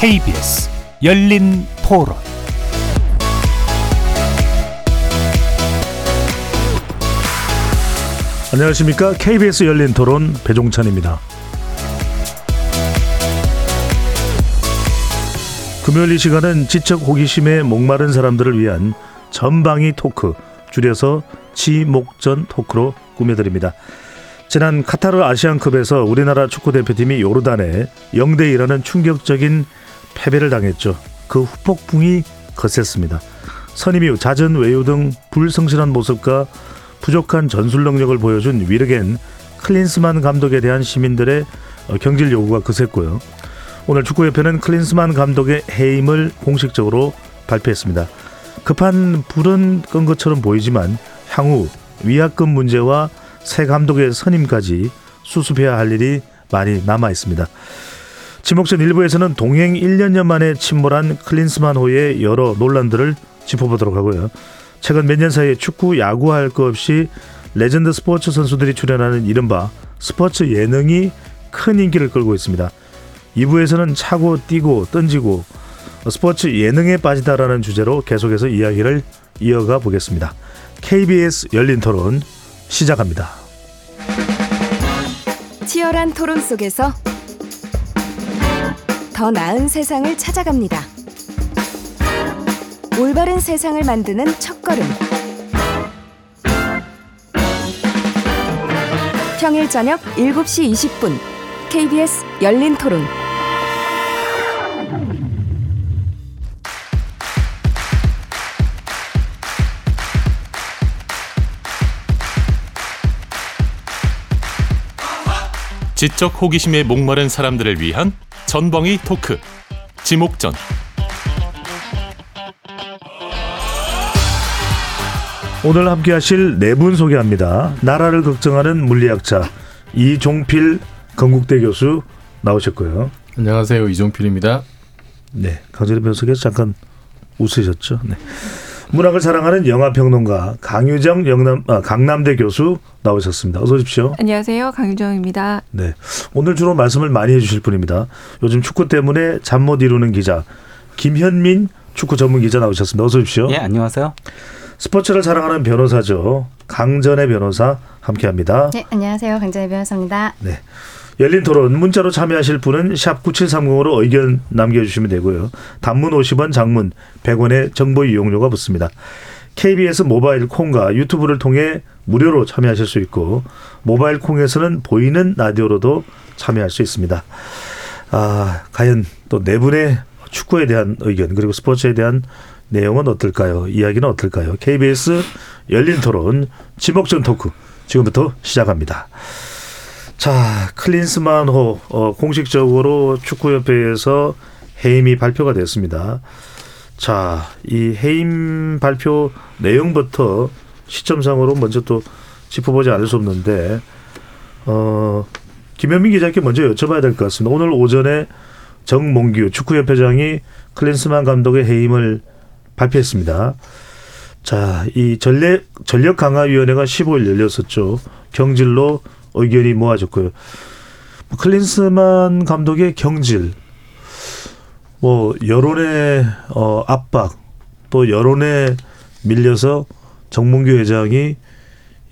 KBS 열린 토론 안녕하십니까 KBS 열린 토론 배종찬입니다. 금요일 이 시간은 지적 호기심에 목마른 사람들을 위한 전방위 토크 줄여서 지목전 토크로 꾸며드립니다. 지난 카타르 아시안컵에서 우리나라 축구 대표팀이 요르단에 0대 2라는 충격적인 패배를 당했죠. 그 후폭풍이 거셌습니다. 선임 이후 잦은 외유 등 불성실한 모습과 부족한 전술 능력을 보여준 위르겐 클린스만 감독에 대한 시민들의 경질 요구가 거셌고요. 오늘 축구협회는 클린스만 감독의 해임을 공식적으로 발표했습니다. 급한 불은 끈 것처럼 보이지만 향후 위약금 문제와 새 감독의 선임까지 수습해야 할 일이 많이 남아 있습니다. 지목전 일부에서는 동행 1년여 만에 침몰한 클린스만호의 여러 논란들을 짚어보도록 하고요. 최근 몇 년 사이에 축구, 야구 할 것 없이 레전드 스포츠 선수들이 출연하는 이른바 스포츠 예능이 큰 인기를 끌고 있습니다. 2부에서는 차고 뛰고 던지고 스포츠 예능에 빠지다라는 주제로 계속해서 이야기를 이어가 보겠습니다. KBS 열린 토론 시작합니다. 치열한 토론 속에서 더 나은 세상을 찾아갑니다. 올바른 세상을 만드는 첫걸음. 평일 저녁 7시 20분 KBS 열린 토론. 지적 호기심에 목마른 사람들을 위한 전방위 토크 지목전 오늘 함께 하실 네 분 소개합니다. 나라를 걱정하는 물리학자 이종필 건국대 교수 나오셨고요. 안녕하세요. 이종필입니다. 네, 강재림 변호사께서 잠깐 웃으셨죠. 네. 문학을 사랑하는 영화 평론가 강유정 영남, 아, 강남대 교수 나오셨습니다. 어서 오십시오. 안녕하세요. 강유정입니다. 네. 오늘 주로 말씀을 많이 해 주실 분입니다. 요즘 축구 때문에 잠 못 이루는 기자 김현민 축구 전문 기자 나오셨습니다. 어서 오십시오. 예, 안녕하세요. 스포츠를 사랑하는 변호사죠. 강전의 변호사 함께합니다. 네, 안녕하세요. 강전의 변호사입니다. 네. 열린 토론 문자로 참여하실 분은 샵 9730으로 의견 남겨주시면 되고요. 단문 50원, 장문 100원의 정보 이용료가 붙습니다. KBS 모바일 콩과 유튜브를 통해 무료로 참여하실 수 있고 모바일 콩에서는 보이는 라디오로도 참여할 수 있습니다. 아, 과연 또 네 분의 축구에 대한 의견 그리고 스포츠에 대한 내용은 어떨까요? 이야기는 어떨까요? KBS 열린 토론 지목전 토크 지금부터 시작합니다. 자, 클린스만호 어, 공식적으로 축구협회에서 해임이 발표가 됐습니다. 자, 이 해임 발표 내용부터 시점상으로 먼저 또 짚어보지 않을 수 없는데, 어, 김현민 기자께 먼저 여쭤봐야 될 것 같습니다. 오늘 오전에 정몽규 축구협회장이 클린스만 감독의 해임을 발표했습니다. 자, 이 전력, 전력 강화 위원회가 15일 열렸었죠. 경질로 의견이 모아졌고요. 클린스만 감독의 경질, 뭐 여론의 어, 압박, 또 여론에 밀려서 정문규 회장이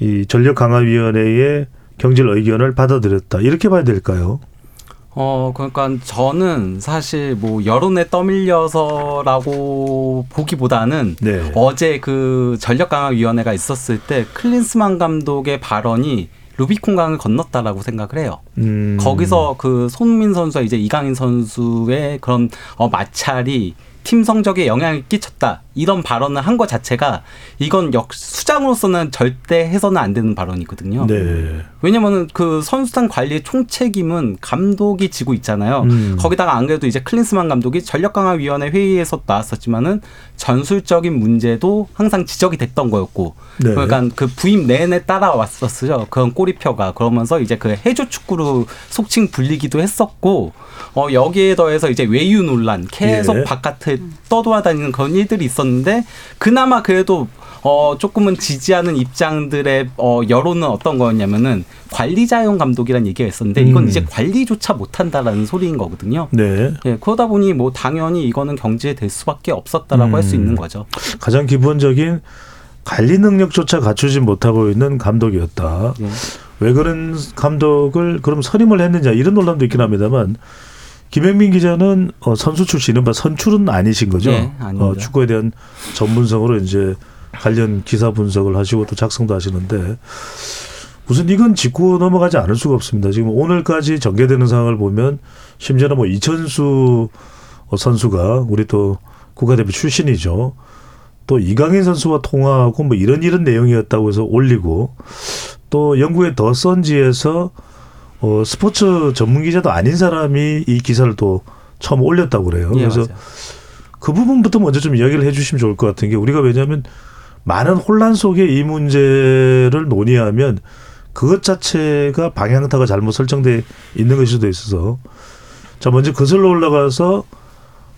이 전력 강화위원회의 경질 의견을 받아들였다. 이렇게 봐야 될까요? 어, 그러니까 저는 사실 뭐 여론에 떠밀려서라고 보기보다는 네. 어제 그 전력 강화 위원회가 있었을 때 클린스만 감독의 발언이 루비콘강을 건넜다라고 생각을 해요. 음. 거기서 그 손민 선수와 이제 이강인 선수의 그런 어, 마찰이 팀 성적에 영향을 끼쳤다 이런 발언을 한 것 자체가 이건 역 수장으로서는 절대 해서는 안 되는 발언이거든요. 네. 왜냐면은 그 선수단 관리의 총책임은 감독이 지고 있잖아요. 음. 거기다가 안 그래도 이제 클린스만 감독이 전력 강화 위원회 회의에서 나왔었지만은 전술적인 문제도 항상 지적이 됐던 거였고 네. 그러니까 그 부임 내내 따라왔었어요. 그런 꼬리표가 그러면서 이제 그 해조 축구로 속칭 불리기도 했었고 어 여기에 더해서 이제 외유 논란 계속 예. 바깥에 떠돌아다니는 그런 일들이 있었 는데 그나마 그래도 어 조금은 지지하는 입장들의 어 여론은 어떤 거였냐면은 관리자용 감독이라는 얘기가 있었는데 이건 음. 이제 관리조차 못한다라는 소리인 거거든요. 네. 예, 그러다 보니 뭐 당연히 이거는 경지에 될 수밖에 없었다라고 할수 음. 있는 거죠. 가장 기본적인 관리 능력조차 갖추지 못하고 있는 감독이었다. 예. 왜 그런 감독을 그럼 선임을 했느냐 이런 논란도 있긴 합니다만 김영민 기자는 어, 선수 출신은 뭐 선출은 아니신 거죠. 예, 아닙니다. 어, 축구에 대한 전문성으로 이제 관련 기사 분석을 하시고 또 작성도 하시는데 우선 이건 짚고 넘어가지 않을 수가 없습니다. 지금 오늘까지 전개되는 상황을 보면 심지어는 뭐 이천수 어, 선수가 우리 또 국가대표 출신이죠. 또 이강인 선수와 통화하고 뭐 이런 이런 내용이었다고 해서 올리고 또 영국의 더 선지에서 어 스포츠 전문 기자도 아닌 사람이 이 기사를 또 처음 올렸다고 그래요. 예, 그래서 맞아요. 그 부분부터 먼저 좀 이야기를 해주시면 좋을 것 같은 게 우리가 왜냐하면 많은 혼란 속에 이 문제를 논의하면 그것 자체가 방향타가 잘못 설정돼 있는 것일 수도 있어서 자 먼저 거슬러 올라가서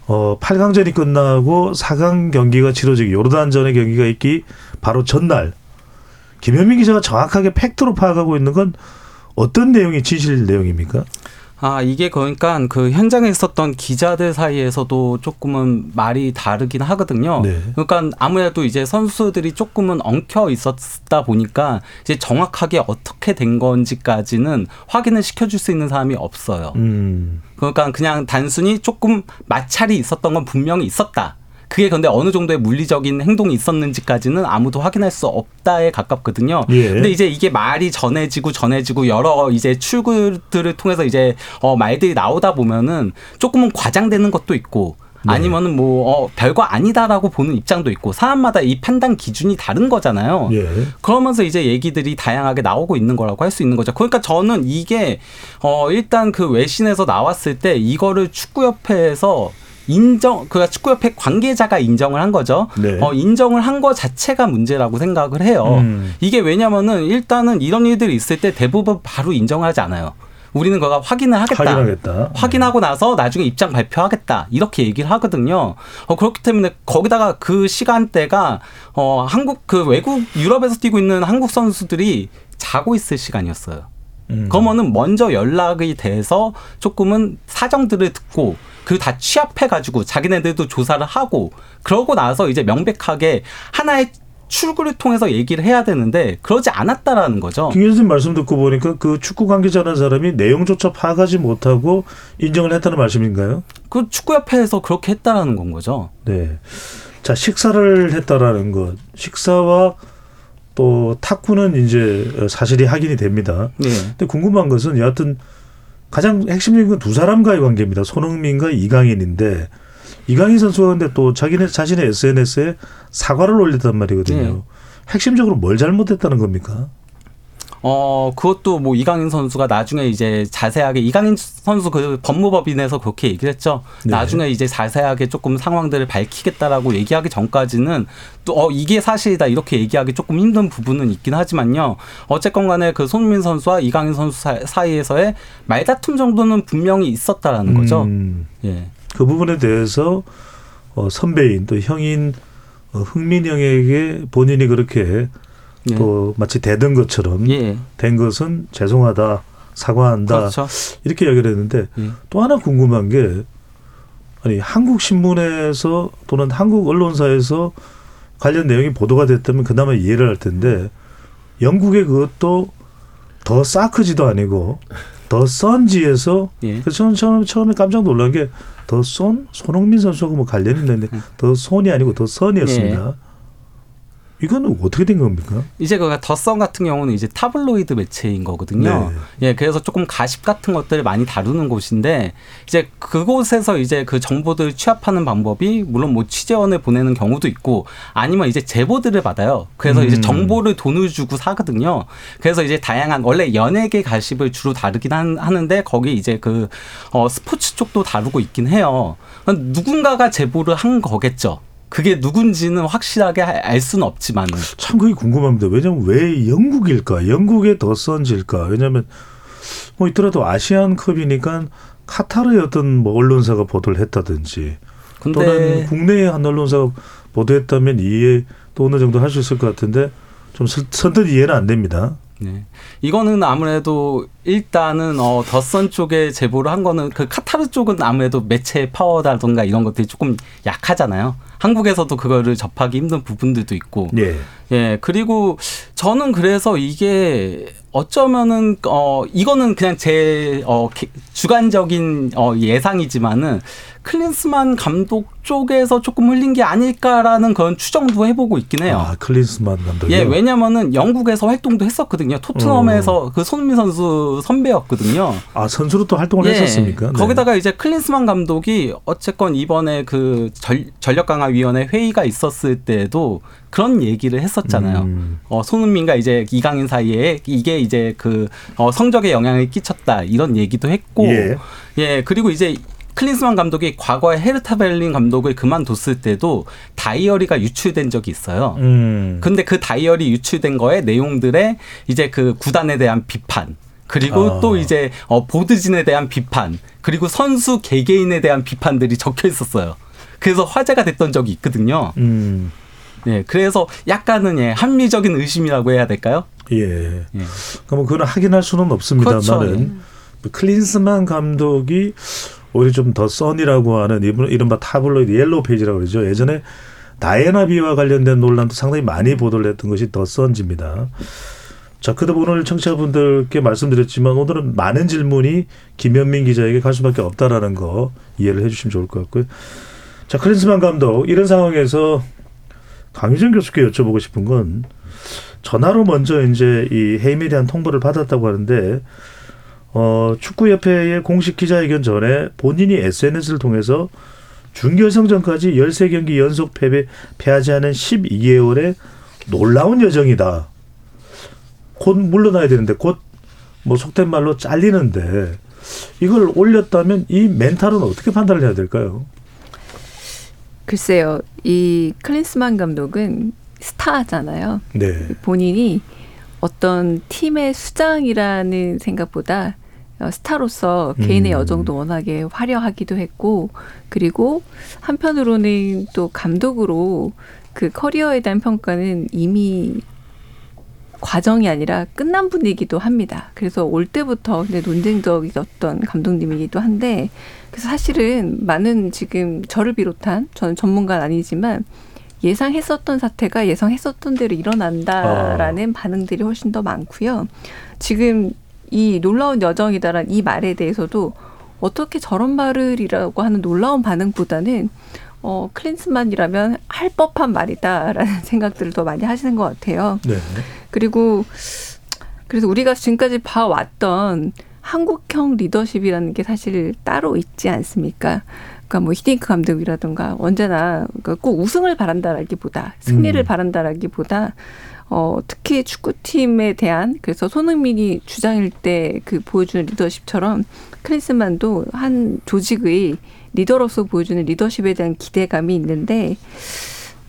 어 8강전이 끝나고 4강 경기가 치러지기 요르단전의 경기가 있기 바로 전날 김현민 기자가 정확하게 팩트로 파악하고 있는 건 어떤 내용이 진실 내용입니까? 아, 이게 그러니까 그 현장에 있었던 기자들 사이에서도 조금은 말이 다르긴 하거든요. 네. 그러니까 아무래도 이제 선수들이 조금은 엉켜 있었다 보니까 이제 정확하게 어떻게 된 건지까지는 확인을 시켜줄 수 있는 사람이 없어요. 음. 그러니까 그냥 단순히 조금 마찰이 있었던 건 분명히 있었다. 그게 근데 어느 정도의 물리적인 행동이 있었는지까지는 아무도 확인할 수 없다에 가깝거든요. 예. 근데 이제 이게 말이 전해지고 전해지고 여러 이제 출구들을 통해서 이제 어 말들이 나오다 보면은 조금은 과장되는 것도 있고 네. 아니면은 뭐 어, 별거 아니다라고 보는 입장도 있고 사람마다 이 판단 기준이 다른 거잖아요. 예. 그러면서 이제 얘기들이 다양하게 나오고 있는 거라고 할 수 있는 거죠. 그러니까 저는 이게 어 일단 그 외신에서 나왔을 때 이거를 축구협회에서 인정 그가 축구협회 관계자가 인정을 한 거죠. 네. 어 인정을 한 거 자체가 문제라고 생각을 해요. 음. 이게 왜냐면은 일단은 이런 일들이 있을 때 대부분 바로 인정하지 않아요. 우리는 그가 확인을 하겠다. 확인하겠다. 확인하고 나서 나중에 입장 발표하겠다 이렇게 얘기를 하거든요. 어, 그렇기 때문에 거기다가 그 시간대가 어, 한국 그 외국 유럽에서 뛰고 있는 한국 선수들이 자고 있을 시간이었어요. 음. 그러면은 먼저 연락이 돼서 조금은 사정들을 듣고 그리고 다 취합해 가지고 자기네들도 조사를 하고 그러고 나서 이제 명백하게 하나의 출구를 통해서 얘기를 해야 되는데 그러지 않았다라는 거죠. 김 교수님 말씀 듣고 보니까 그 축구 관계자라는 사람이 내용조차 파악하지 못하고 인정을 했다는 말씀인가요? 그 축구협회에서 그렇게 했다라는 건 거죠. 네. 자, 식사를 했다라는 것. 식사와 또 탁구는 이제 사실이 확인이 됩니다. 네. 근데 궁금한 것은 여하튼 가장 핵심적인 건 두 사람과의 관계입니다. 손흥민과 이강인인데 이강인 선수가 근데 또 자기네 자신의 SNS에 사과를 올렸단 말이거든요. 네. 핵심적으로 뭘 잘못했다는 겁니까? 어, 그것도 뭐 이강인 선수가 나중에 이제 자세하게 이강인 선수 그 법무법인에서 그렇게 얘기를 했죠. 네. 나중에 이제 자세하게 조금 상황들을 밝히겠다라고 얘기하기 전까지는 또 어, 이게 사실이다 이렇게 얘기하기 조금 힘든 부분은 있긴 하지만요. 어쨌건 간에 그 손민 선수와 이강인 선수 사- 사이에서의 말다툼 정도는 분명히 있었다라는 거죠. 음, 예. 그 부분에 대해서 어, 선배인 또 형인 어, 흥민 형에게 본인이 그렇게 예. 또 마치 대든 것처럼 예. 된 것은 죄송하다 사과한다 그렇죠. 이렇게 이야기를 했는데 예. 또 하나 궁금한 게 아니 한국 신문에서 또는 한국 언론사에서 관련 내용이 보도가 됐다면 그나마 이해를 할 텐데 영국의 그것도 더 사크지도 아니고 더 선지에서 예. 그래서 저는 처음, 처음에 깜짝 놀란 게 더 손 손흥민 선수하고 뭐 관련이 있는데 더 손이 아니고 더 선이었습니다. 이거는 어떻게 된 겁니까? 이제 그 더선 같은 경우는 이제 타블로이드 매체인 거거든요. 네. 예, 그래서 조금 가십 같은 것들을 많이 다루는 곳인데 이제 그곳에서 이제 그 정보들을 취합하는 방법이 물론 뭐 취재원을 보내는 경우도 있고 아니면 이제 제보들을 받아요. 그래서 이제 음. 정보를 돈을 주고 사거든요. 그래서 이제 다양한 원래 연예계 가십을 주로 다루긴 한- 하는데 거기 이제 그 어, 스포츠 쪽도 다루고 있긴 해요. 누군가가 제보를 한 거겠죠. 그게 누군지는 확실하게 알- 알 수는 없지만은. 참 그게 궁금합니다. 왜냐면 왜 영국일까? 영국의 더 선지일까? 왜냐면 뭐 있더라도 아시안컵이니까 카타르의 어떤 뭐 언론사가 보도를 했다든지 또는 국내의 한 언론사가 보도했다면 이해 또 어느 정도 할 수 있을 것 같은데 좀 선- 선뜻 이해는 안 됩니다. 네. 이거는 아무래도 일단은 어 더선 쪽에 제보를 한 거는 그 카타르 쪽은 아무래도 매체 파워라든가 이런 것들이 조금 약하잖아요. 한국에서도 그거를 접하기 힘든 부분들도 있고. 예. 예, 그리고 저는 그래서 이게 어쩌면은 어 이거는 그냥 제 어 주관적인 어 예상이지만은 클린스만 감독 쪽에서 조금 흘린 게 아닐까라는 그런 추정도 해보고 있긴 해요. 아 클린스만 감독이. 예, 왜냐면은 영국에서 활동도 했었거든요. 토트넘에서 그 손흥민 선수 선배였거든요. 아 선수로 또 활동을 예, 했었습니까? 네. 거기다가 이제 클린스만 감독이 어쨌건 이번에 그 전, 전력 강화 위원회 회의가 있었을 때도 그런 얘기를 했었잖아요. 음. 어, 손흥민과 이제 이강인 사이에 이게 이제 그 어, 성적에 영향을 끼쳤다 이런 얘기도 했고, 예. 예, 그리고 이제 클린스만 감독이 과거에 헤르타 벨린 감독을 그만뒀을 때도 다이어리가 유출된 적이 있어요. 음. 근데 그 다이어리 유출된 거에 내용들에 이제 그 구단에 대한 비판 그리고 아. 또 이제 어 보드진에 대한 비판 그리고 선수 개개인에 대한 비판들이 적혀 있었어요. 그래서 화제가 됐던 적이 있거든요. 음. 예, 그래서 약간은 예, 합리적인 의심이라고 해야 될까요? 예. 예. 그럼 그건 확인할 수는 없습니다만은 그렇죠. 예. 클린스만 감독이 오히려 좀 더 선이라고 하는 이른바 타블로이드 yellow page라고 그러죠. 예전에 다이애나 비와 관련된 논란도 상당히 많이 보도를 했던 것이 더 선지입니다. 자, 그다 오늘 청취자분들께 말씀드렸지만 오늘은 많은 질문이 김현민 기자에게 갈 수밖에 없다라는 거 이해를 해 주시면 좋을 것 같고요. 자, 클린스만 감독 이런 상황에서 강유정 교수께 여쭤보고 싶은 건 전화로 먼저 이제 이 해임에 대한 통보를 받았다고 하는데 어, 축구협회의 공식 기자회견 전에 본인이 SNS를 통해서 준결승전까지 13경기 연속 패배, 패하지 않은 12개월의 놀라운 여정이다. 곧 물러나야 되는데 곧 뭐 속된 말로 잘리는데 이걸 올렸다면 이 멘탈은 어떻게 판단을 해야 될까요? 글쎄요, 이 클린스만 감독은 스타잖아요. 네. 본인이 어떤 팀의 수장이라는 생각보다 어, 스타로서 개인의 음. 여정도 워낙에 화려하기도 했고 그리고 한편으로는 또 감독으로 그 커리어에 대한 평가는 이미 과정이 아니라 끝난 분이기도 합니다. 그래서 올 때부터 근데 논쟁적이었던 감독님이기도 한데 그래서 사실은 많은 지금 저를 비롯한 저는 전문가는 아니지만 예상했었던 사태가 예상했었던 대로 일어난다라는 반응들이 훨씬 더 많고요. 지금 이 놀라운 여정이다라는 이 말에 대해서도 어떻게 저런 말을이라고 하는 놀라운 반응보다는 어, 클린스만이라면 할 법한 말이다라는 생각들을 더 많이 하시는 것 같아요. 네. 그리고 그래서 우리가 지금까지 봐왔던 한국형 리더십이라는 게 사실 따로 있지 않습니까? 그러니까 뭐 히딩크 감독이라든가 언제나 그러니까 꼭 우승을 바란다라기보다 승리를 음. 바란다라기보다 어 특히 축구팀에 대한 그래서 손흥민이 주장일 때 그 보여주는 리더십처럼 크리스만도 한 조직의 리더로서 보여주는 리더십에 대한 기대감이 있는데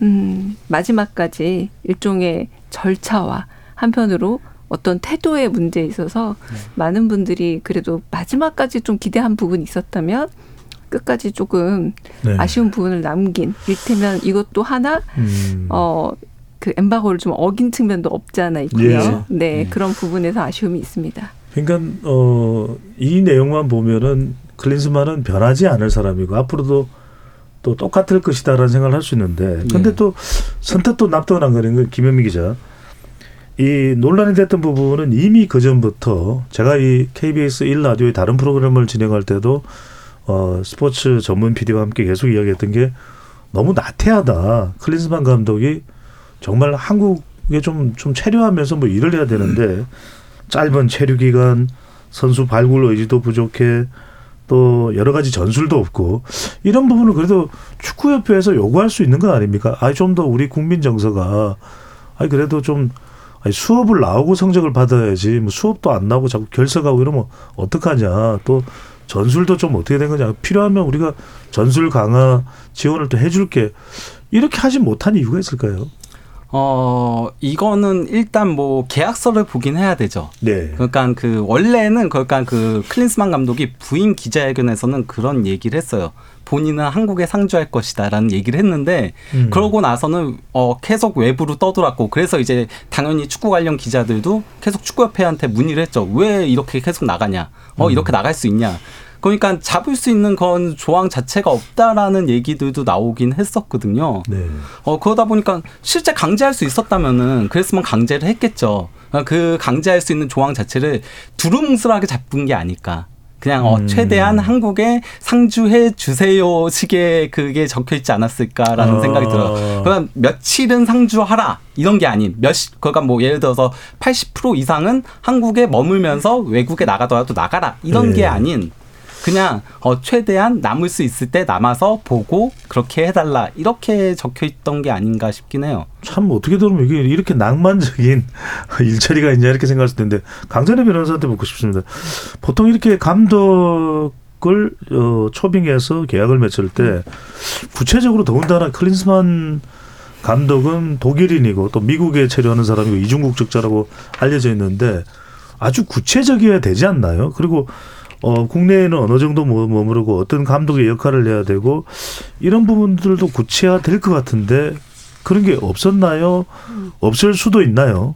음 마지막까지 일종의 절차와 한편으로 어떤 태도의 문제에 있어서 많은 분들이 그래도 마지막까지 좀 기대한 부분이 있었다면 끝까지 조금 네. 아쉬운 부분을 남긴 일테면 이것도 하나 음. 어 그 엠바고를 좀 어긴 측면도 없지 않아 있고요. 네, 그런 부분에서 아쉬움이 있습니다. 그러니까 어, 이 내용만 보면은 클린스만은 변하지 않을 사람이고 앞으로도 또 똑같을 것이다라는 생각을 할 수 있는데 근데 네. 또 선뜻 또 납득을 안 가는 건 김현미 기자. 이 논란이 됐던 부분은 이미 그 전부터 제가 이 KBS 1라디오의 다른 프로그램을 진행할 때도 어, 스포츠 전문 PD와 함께 계속 이야기했던 게 너무 나태하다. 클린스만 감독이 정말 한국에 좀, 좀 체류하면서 뭐 일을 해야 되는데 짧은 체류 기간, 선수 발굴 의지도 부족해, 또 여러 가지 전술도 없고 이런 부분을 그래도 축구협회에서 요구할 수 있는 거 아닙니까? 아니 좀 더 우리 국민 정서가 아니 그래도 좀 아니 수업을 나오고 성적을 받아야지 뭐 수업도 안 나오고 자꾸 결석하고 이러면 어떡하냐 또 전술도 좀 어떻게 된 거냐 필요하면 우리가 전술 강화 지원을 또 해줄게 이렇게 하지 못한 이유가 있을까요? 어 이거는 일단 뭐 계약서를 보긴 해야 되죠. 네. 그러니까 그 원래는 그러니까 그 클린스만 감독이 부인 기자회견에서는 그런 얘기를 했어요. 본인은 한국에 상주할 것이다라는 얘기를 했는데 음. 그러고 나서는 어 계속 외부로 떠돌았고 그래서 이제 당연히 축구 관련 기자들도 계속 축구협회한테 문의를 했죠. 왜 이렇게 계속 나가냐? 어 음. 이렇게 나갈 수 있냐? 그러니까 잡을 수 있는 건 조항 자체가 없다라는 얘기들도 나오긴 했었거든요. 네. 어 그러다 보니까 실제 강제할 수 있었다면은 그랬으면 강제를 했겠죠. 그그 강제할 수 있는 조항 자체를 두루뭉술하게 잡은 게 아닐까. 그냥 어 음. 최대한 한국에 상주해 주세요 식의 그게 적혀 있지 않았을까라는 어. 생각이 들어요. 그러니까 며칠은 상주하라 이런 게 아닌 몇 시- 그러니까 뭐 예를 들어서 80% 이상은 한국에 머물면서 외국에 나가더라도 나가라 이런 네. 게 아닌 그냥 어 최대한 남을 수 있을 때 남아서 보고 그렇게 해달라 이렇게 적혀 있던 게 아닌가 싶긴 해요. 참 어떻게 들으면 이게 이렇게 낭만적인 일처리가 있냐 이렇게 생각할 수 있는데 강전의 변호사한테 묻고 싶습니다. 보통 이렇게 감독 을 어, 초빙해서 계약을 맺을 때 구체적으로 더군다나 클린스만 감독은 독일인이고 또 미국에 체류하는 사람이고 이중국적자라고 알려져 있는데 아주 구체적이어야 되지 않나요? 그리고 어, 국내에는 어느 정도 머- 머무르고 어떤 감독의 역할을 해야 되고 이런 부분들도 구체화 될 것 같은데 그런 게 없었나요? 없을 수도 있나요?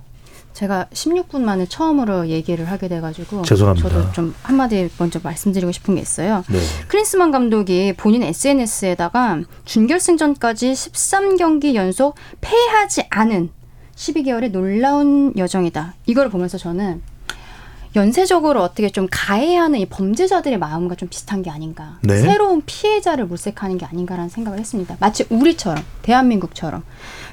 제가 16분 만에 처음으로 얘기를 하게 돼가지고 죄송합니다. 저도 좀 한마디 먼저 말씀드리고 싶은 게 있어요. 네. 크린스만 감독이 본인 SNS에다가 준결승전까지 13경기 연속 패하지 않은 12개월의 놀라운 여정이다. 이걸 보면서 저는 연쇄적으로 어떻게 좀 가해하는 이 범죄자들의 마음과 좀 비슷한 게 아닌가. 네. 새로운 피해자를 물색하는 게 아닌가라는 생각을 했습니다. 마치 우리처럼, 대한민국처럼.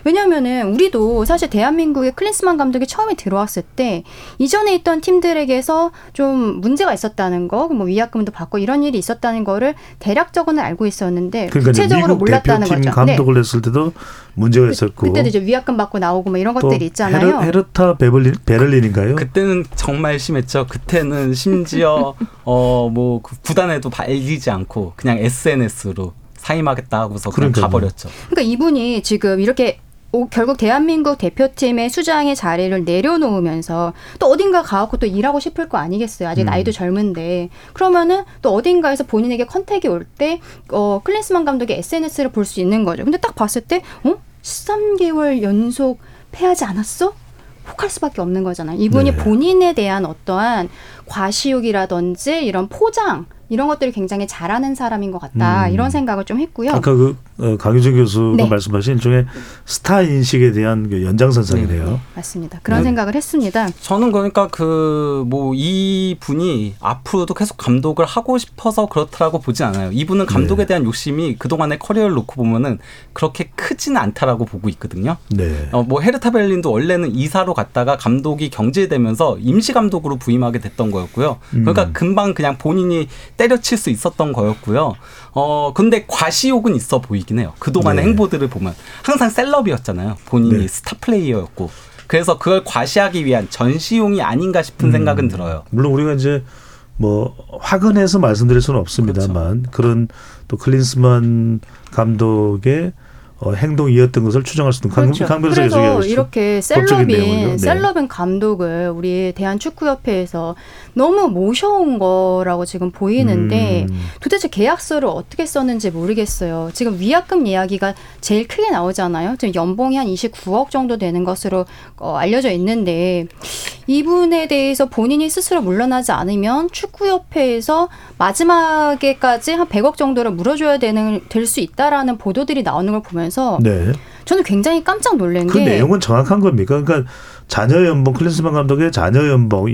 왜냐하면은 우리도 사실 대한민국의 클린스만 감독이 처음에 들어왔을 때 이전에 있던 팀들에게서 좀 문제가 있었다는 거, 뭐 위약금도 받고 이런 일이 있었다는 거를 대략적으로는 알고 있었는데 그러니까 구체적으로 미국 몰랐다는 대표팀 거죠. 네. 감독을 했을 때도 문제가 있었고 그때도 이제 위약금 받고 나오고 뭐 이런 또 것들이 있잖아요. 헤르, 타 베를린, 베를린인가요? 그 때는 정말 심했죠. 그때는 심지어 어뭐 그 구단에도 알리지 않고 그냥 SNS로 사임하겠다 하고서 그냥 그러니까요. 가버렸죠. 그러니까 이분이 지금 이렇게 오- 결국 대한민국 대표팀의 수장의 자리를 내려놓으면서 또 어딘가 가갖고 또 일하고 싶을 거 아니겠어요. 아직 음. 나이도 젊은데 그러면은 또 어딘가에서 본인에게 컨택이 올 때 어, 클린스만 감독의 SNS를 볼 수 있는 거죠. 근데 딱 봤을 때 어? 13개월 연속 패하지 않았어? 혹할 수밖에 없는 거잖아요. 이분이 네. 본인에 대한 어떠한 과시욕이라든지 이런 포장 이런 것들을 굉장히 잘하는 사람인 것 같다 음. 이런 생각을 좀 했고요. 아까 그 어, 강유정 교수가 네. 말씀하신 일종의 스타 인식에 대한 그 연장선상이네요. 맞습니다. 그런 네. 생각을 했습니다. 저는 그러니까 그 뭐 이 분이 앞으로도 계속 감독을 하고 싶어서 그렇다라고 보진 않아요. 이분은 감독에 네. 대한 욕심이 그동안의 커리어를 놓고 보면은 그렇게 크지는 않다라고 보고 있거든요. 네. 어, 뭐 헤르타 벨린도 원래는 이사로 갔다가 감독이 경질되면서 임시 감독으로 부임하게 됐던 거였고요. 그러니까 음. 금방 그냥 본인이 때려칠 수 있었던 거였고요. 어 근데 과시욕은 있어 보이긴 해요. 그동안의 네. 행보들을 보면 항상 셀럽이었잖아요. 본인이 네. 스타 플레이어였고. 그래서 그걸 과시하기 위한 전시용이 아닌가 싶은 음. 생각은 들어요. 물론 우리가 이제 뭐 확언해서 말씀드릴 수는 없습니다만 그런또 클린스만 감독의 어, 행동이었던 것을 추정할 수 있는 강, 그렇죠. 강 변호사 그래서. 이렇게? 셀럽인 네. 셀럽인 감독을 우리 대한축구협회에서 너무 모셔온 거라고 지금 보이는데 음. 도대체 계약서를 어떻게 썼는지 모르겠어요. 지금 위약금 이야기가 제일 크게 나오잖아요. 지금 연봉이 한 29억 정도 되는 것으로 어, 알려져 있는데 이분에 대해서 본인이 스스로 물러나지 않으면 축구협회에서 마지막에까지 한 100억 정도를 물어줘야 되는 될 수 있다라는 보도들이 나오는 걸 보면 서 네. 저는 굉장히 깜짝 놀란 그 게 내용은 정확한 겁니까? 그러니까 자녀 연봉 클린스만 감독의 자녀 연봉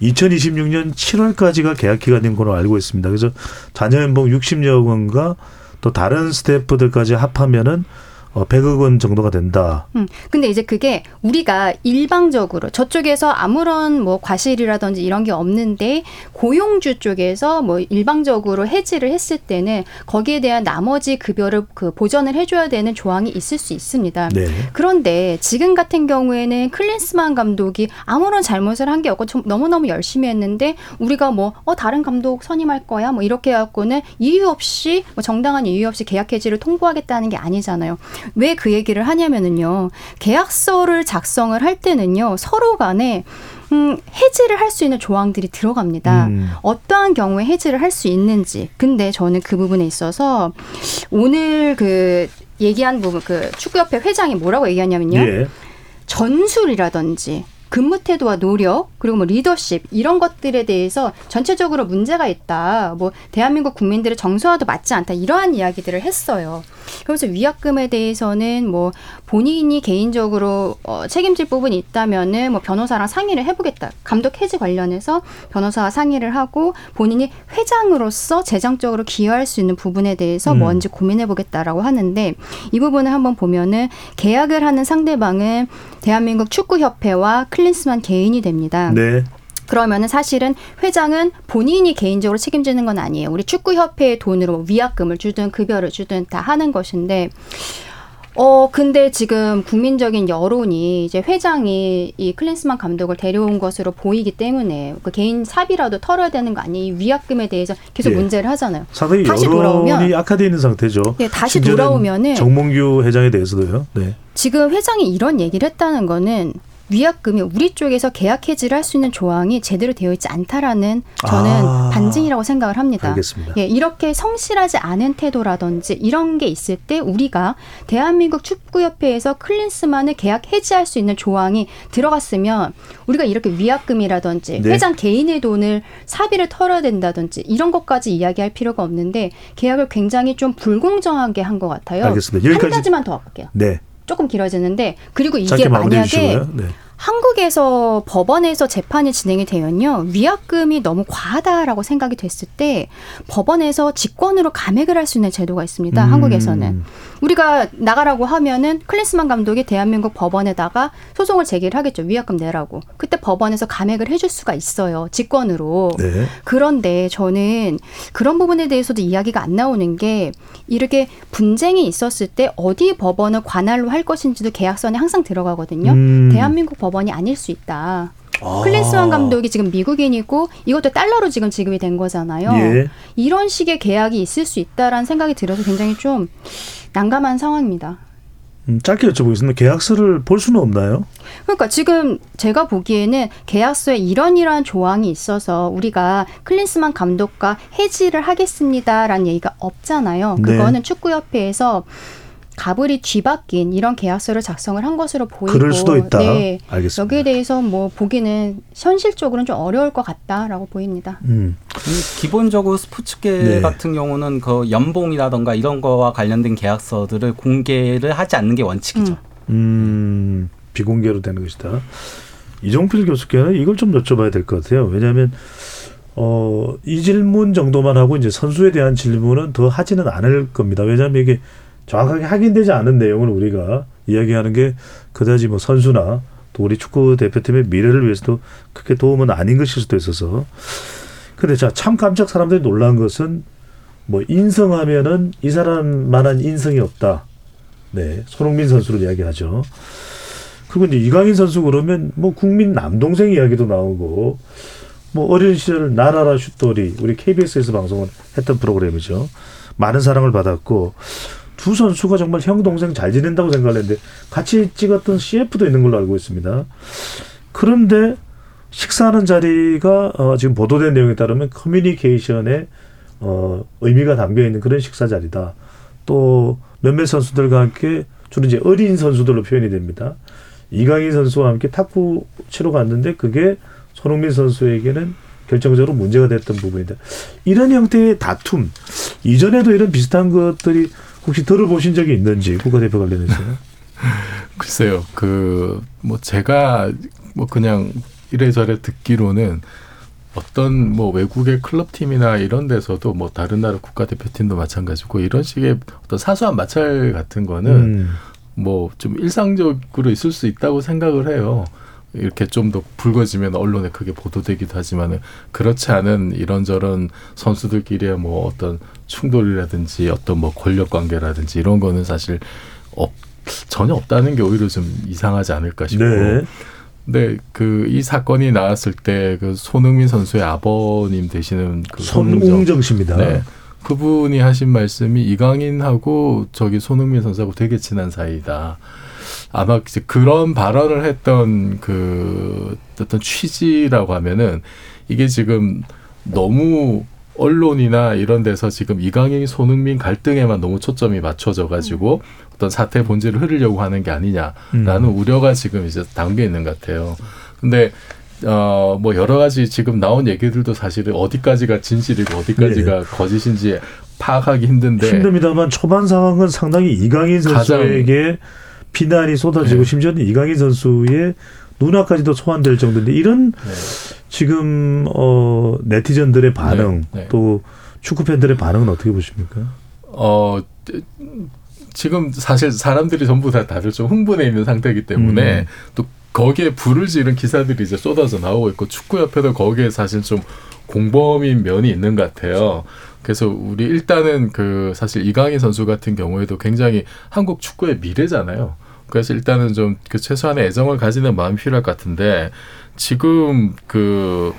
2026년 7월까지가 계약 기간인 걸로 알고 있습니다. 그래서 자녀 연봉 60여 원과 또 다른 스태프들까지 합하면은 어 100억 원 정도가 된다. 음, 근데 이제 그게 우리가 일방적으로 저쪽에서 아무런 뭐 과실이라든지 이런 게 없는데 고용주 쪽에서 뭐 일방적으로 해지를 했을 때는 거기에 대한 나머지 급여를 그 보전을 해줘야 되는 조항이 있을 수 있습니다. 네. 그런데 지금 같은 경우에는 클린스만 감독이 아무런 잘못을 한 게 없고 좀 너무너무 열심히 했는데 우리가 뭐 어, 다른 감독 선임할 거야 뭐 이렇게 해갖고는 이유 없이 뭐 정당한 이유 없이 계약 해지를 통보하겠다는 게 아니잖아요. 왜 그 얘기를 하냐면은요. 계약서를 작성을 할 때는요. 서로 간에 음, 해지를 할 수 있는 조항들이 들어갑니다. 음. 어떠한 경우에 해지를 할 수 있는지. 근데 저는 그 부분에 있어서 오늘 그 얘기한 부분 그 축구협회 회장이 뭐라고 얘기하냐면요. 예. 전술이라든지 근무 태도와 노력 그리고 뭐 리더십 이런 것들에 대해서 전체적으로 문제가 있다. 뭐 대한민국 국민들의 정서와도 맞지 않다. 이러한 이야기들을 했어요. 그래서 위약금에 대해서는 뭐 본인이 개인적으로 어, 책임질 부분이 있다면은 뭐 변호사랑 상의를 해보겠다. 감독 해지 관련해서 변호사와 상의를 하고 본인이 회장으로서 재정적으로 기여할 수 있는 부분에 대해서 음. 뭔지 고민해보겠다라고 하는데 이 부분을 한번 보면은 계약을 하는 상대방은 대한민국 축구협회와 클 린스만 개인이 됩니다. 네. 그러면은 사실은 회장은 본인이 개인적으로 책임지는 건 아니에요. 우리 축구협회의 돈으로 뭐 위약금을 주든 급여를 주든 다 하는 것인데 어, 근데 지금 국민적인 여론이 이제 회장이 이 클린스만 감독을 데려온 것으로 보이기 때문에 그 개인 사비라도 털어야 되는 거 아니에요? 이 위약금에 대해서 계속 예. 문제를 하잖아요. 상당히 다시 돌아오면- 악화되어 있는 상태죠. 예, 다시 돌아오면은 정몽규 회장에 대해서도요. 네. 지금 회장이 이런 얘기를 했다는 거는 위약금이 우리 쪽에서 계약 해지를 할 수 있는 조항이 제대로 되어 있지 않다라는 저는 아. 반증이라고 생각을 합니다. 알겠습니다. 예, 이렇게 성실하지 않은 태도라든지 이런 게 있을 때 우리가 대한민국 축구협회에서 클린스만을 계약 해지할 수 있는 조항이 들어갔으면 우리가 이렇게 위약금이라든지 네. 회장 개인의 돈을 사비를 털어야 된다든지 이런 것까지 이야기할 필요가 없는데 계약을 굉장히 좀 불공정하게 한 것 같아요. 알겠습니다. 한 여기까지- 가지만 더 할게요. 네. 조금 길어지는데 그리고 이게 만약에. 네. 한국에서 법원에서 재판이 진행이 되면요 위약금이 너무 과하다라고 생각이 됐을 때 법원에서 직권으로 감액을 할 수 있는 제도가 있습니다. 음. 한국에서는 우리가 나가라고 하면은 클린스만 감독이 대한민국 법원에다가 소송을 제기를 하겠죠 위약금 내라고 그때 법원에서 감액을 해줄 수가 있어요 직권으로 네. 그런데 저는 그런 부분에 대해서도 이야기가 안 나오는 게 이렇게 분쟁이 있었을 때 어디 법원을 관할로 할 것인지도 계약서에 항상 들어가거든요. 음. 대한민국 법원이 아닐 수 있다. 아. 클린스만 감독이 지금 미국인이고 이것도 달러로 지금 지급이 된 거잖아요. 예. 이런 식의 계약이 있을 수 있다라는 생각이 들어서 굉장히 좀 난감한 상황입니다. 음, 짧게 여쭤보겠습니다. 계약서를 볼 수는 없나요? 그러니까 지금 제가 보기에는 계약서에 이런 이러한 조항이 있어서 우리가 클린스만 감독과 해지를 하겠습니다라는 얘기가 없잖아요. 네. 그거는 축구협회에서 가불이 뒤바뀐 이런 계약서를 작성을 한 것으로 보이고 그럴 수도 있다. 네. 알겠습니다. 여기에 대해서 뭐 보기는 현실적으로는 좀 어려울 것 같다라고 보입니다. 음. 이 기본적으로 스포츠계 네. 같은 경우는 그 연봉이라던가 이런 거와 관련된 계약서들을 공개를 하지 않는 게 원칙이죠. 음. 음, 비공개로 되는 것이다. 이종필 교수께는 이걸 좀 여쭤봐야 될 것 같아요. 왜냐하면 어, 이 질문 정도만 하고 이제 선수에 대한 질문은 더 하지는 않을 겁니다. 왜냐하면 이게 정확하게 확인되지 않은 내용을 우리가 이야기하는 게 그다지 뭐 선수나 또 우리 축구 대표팀의 미래를 위해서도 크게 도움은 아닌 것일 수도 있어서. 근데 자, 참 깜짝 사람들이 놀란 것은 뭐 인성하면은 이 사람만한 인성이 없다. 네, 손흥민 선수를 이야기하죠. 그리고 이제 이강인 선수 그러면 뭐 국민 남동생 이야기도 나오고 뭐 어린 시절 나라라 슛돌이 우리 KBS에서 방송을 했던 프로그램이죠. 많은 사랑을 받았고 두 선수가 정말 형 동생 잘 지낸다고 생각을 했는데 같이 찍었던 CF도 있는 걸로 알고 있습니다. 그런데 식사하는 자리가 어, 지금 보도된 내용에 따르면 커뮤니케이션에 어, 의미가 담겨 있는 그런 식사 자리다. 또 몇몇 선수들과 함께 주로 이제 어린 선수들로 표현이 됩니다. 이강인 선수와 함께 탁구 치러 갔는데 그게 손흥민 선수에게는 결정적으로 문제가 됐던 부분이다. 이런 형태의 다툼 이전에도 이런 비슷한 것들이 혹시 들어보신 적이 있는지 국가대표 관련해서요? 글쎄요. 그 뭐 제가 뭐 그냥 이래저래 듣기로는 어떤 뭐 외국의 클럽 팀이나 이런 데서도 뭐 다른 나라 국가대표팀도 마찬가지고 이런 식의 어떤 사소한 마찰 같은 거는 음. 뭐좀 일상적으로 있을 수 있다고 생각을 해요. 이렇게 좀 더 붉어지면 언론에 크게 보도되기도 하지만은 그렇지 않은 이런저런 선수들끼리의 뭐 어떤 충돌이라든지 어떤 뭐 권력 관계라든지 이런 거는 사실 없 전혀 없다는 게 오히려 좀 이상하지 않을까 싶고. 네. 근데 그 이 사건이 나왔을 때 그 손흥민 선수의 아버님 되시는 그 손웅정 씨입니다. 네. 그분이 하신 말씀이 이강인하고 저기 손흥민 선수하고 되게 친한 사이다. 아마 이제 그런 발언을 했던 그 어떤 취지라고 하면은 이게 지금 너무 언론이나 이런 데서 지금 이강인, 손흥민 갈등에만 너무 초점이 맞춰져 가지고 어떤 사태 본질을 흐르려고 하는 게 아니냐라는 음. 우려가 지금 이제 담겨 있는 것 같아요. 근데 어 뭐 여러 가지 지금 나온 얘기들도 사실은 어디까지가 진실이고 어디까지가 거짓인지 파악하기 힘든데 힘듭니다만 초반 상황은 상당히 이강인 선수에게 비난이 쏟아지고 네. 심지어는 이강인 선수의 누나까지도 소환될 정도인데 이런 네. 지금 어 네티즌들의 반응 네, 네. 또 축구 팬들의 반응은 어떻게 보십니까? 어 지금 사실 사람들이 전부 다 다들 좀 흥분해 있는 상태이기 때문에 음. 또 거기에 불을 지른 기사들이 이제 쏟아져 나오고 있고 축구협회도 거기에 사실 좀 공범인 면이 있는 것 같아요. 그래서 우리 일단은 그 사실 이강인 선수 같은 경우에도 굉장히 한국 축구의 미래잖아요. 그래서 일단은 좀 그 최소한의 애정을 가지는 마음이 필요할 것 같은데 지금 그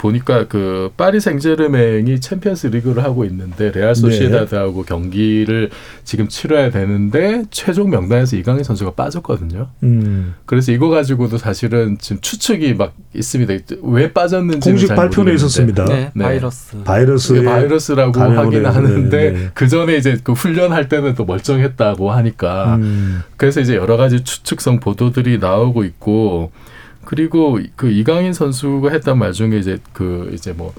보니까 그 파리 생제르맹이 챔피언스 리그를 하고 있는데 레알 소시에다드하고 경기를 지금 치러야 되는데 최종 명단에서 이강인 선수가 빠졌거든요. 음. 그래서 이거 가지고도 사실은 지금 추측이 막 있습니다. 왜 빠졌는지 공식 발표는 있었습니다. 네, 네. 바이러스. 바이러스의 바이러스라고 하긴 해서, 하는데 네, 네. 그 전에 이제 그 훈련할 때는 또 멀쩡했다고 하니까 음. 그래서 이제 여러 가지 추측성 보도들이 나오고 있고 그리고 그 이강인 선수가 했던 말 중에 이제 그 이제 뭐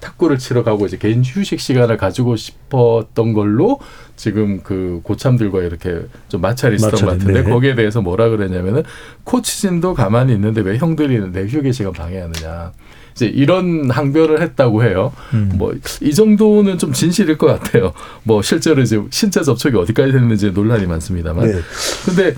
탁구를 치러 가고 이제 개인 휴식 시간을 가지고 싶었던 걸로 지금 그 고참들과 이렇게 좀 마찰이 있었던 것 같은데 네. 거기에 대해서 뭐라 그랬냐면은 코치진도 가만히 있는데 왜 형들이 내 휴게 시간 방해하느냐. 이제 이런 항변을 했다고 해요. 음. 뭐이 정도는 좀 진실일 것 같아요. 뭐 실제로 이제 신체 접촉이 어디까지 됐는지 논란이 많습니다만. 네. 근데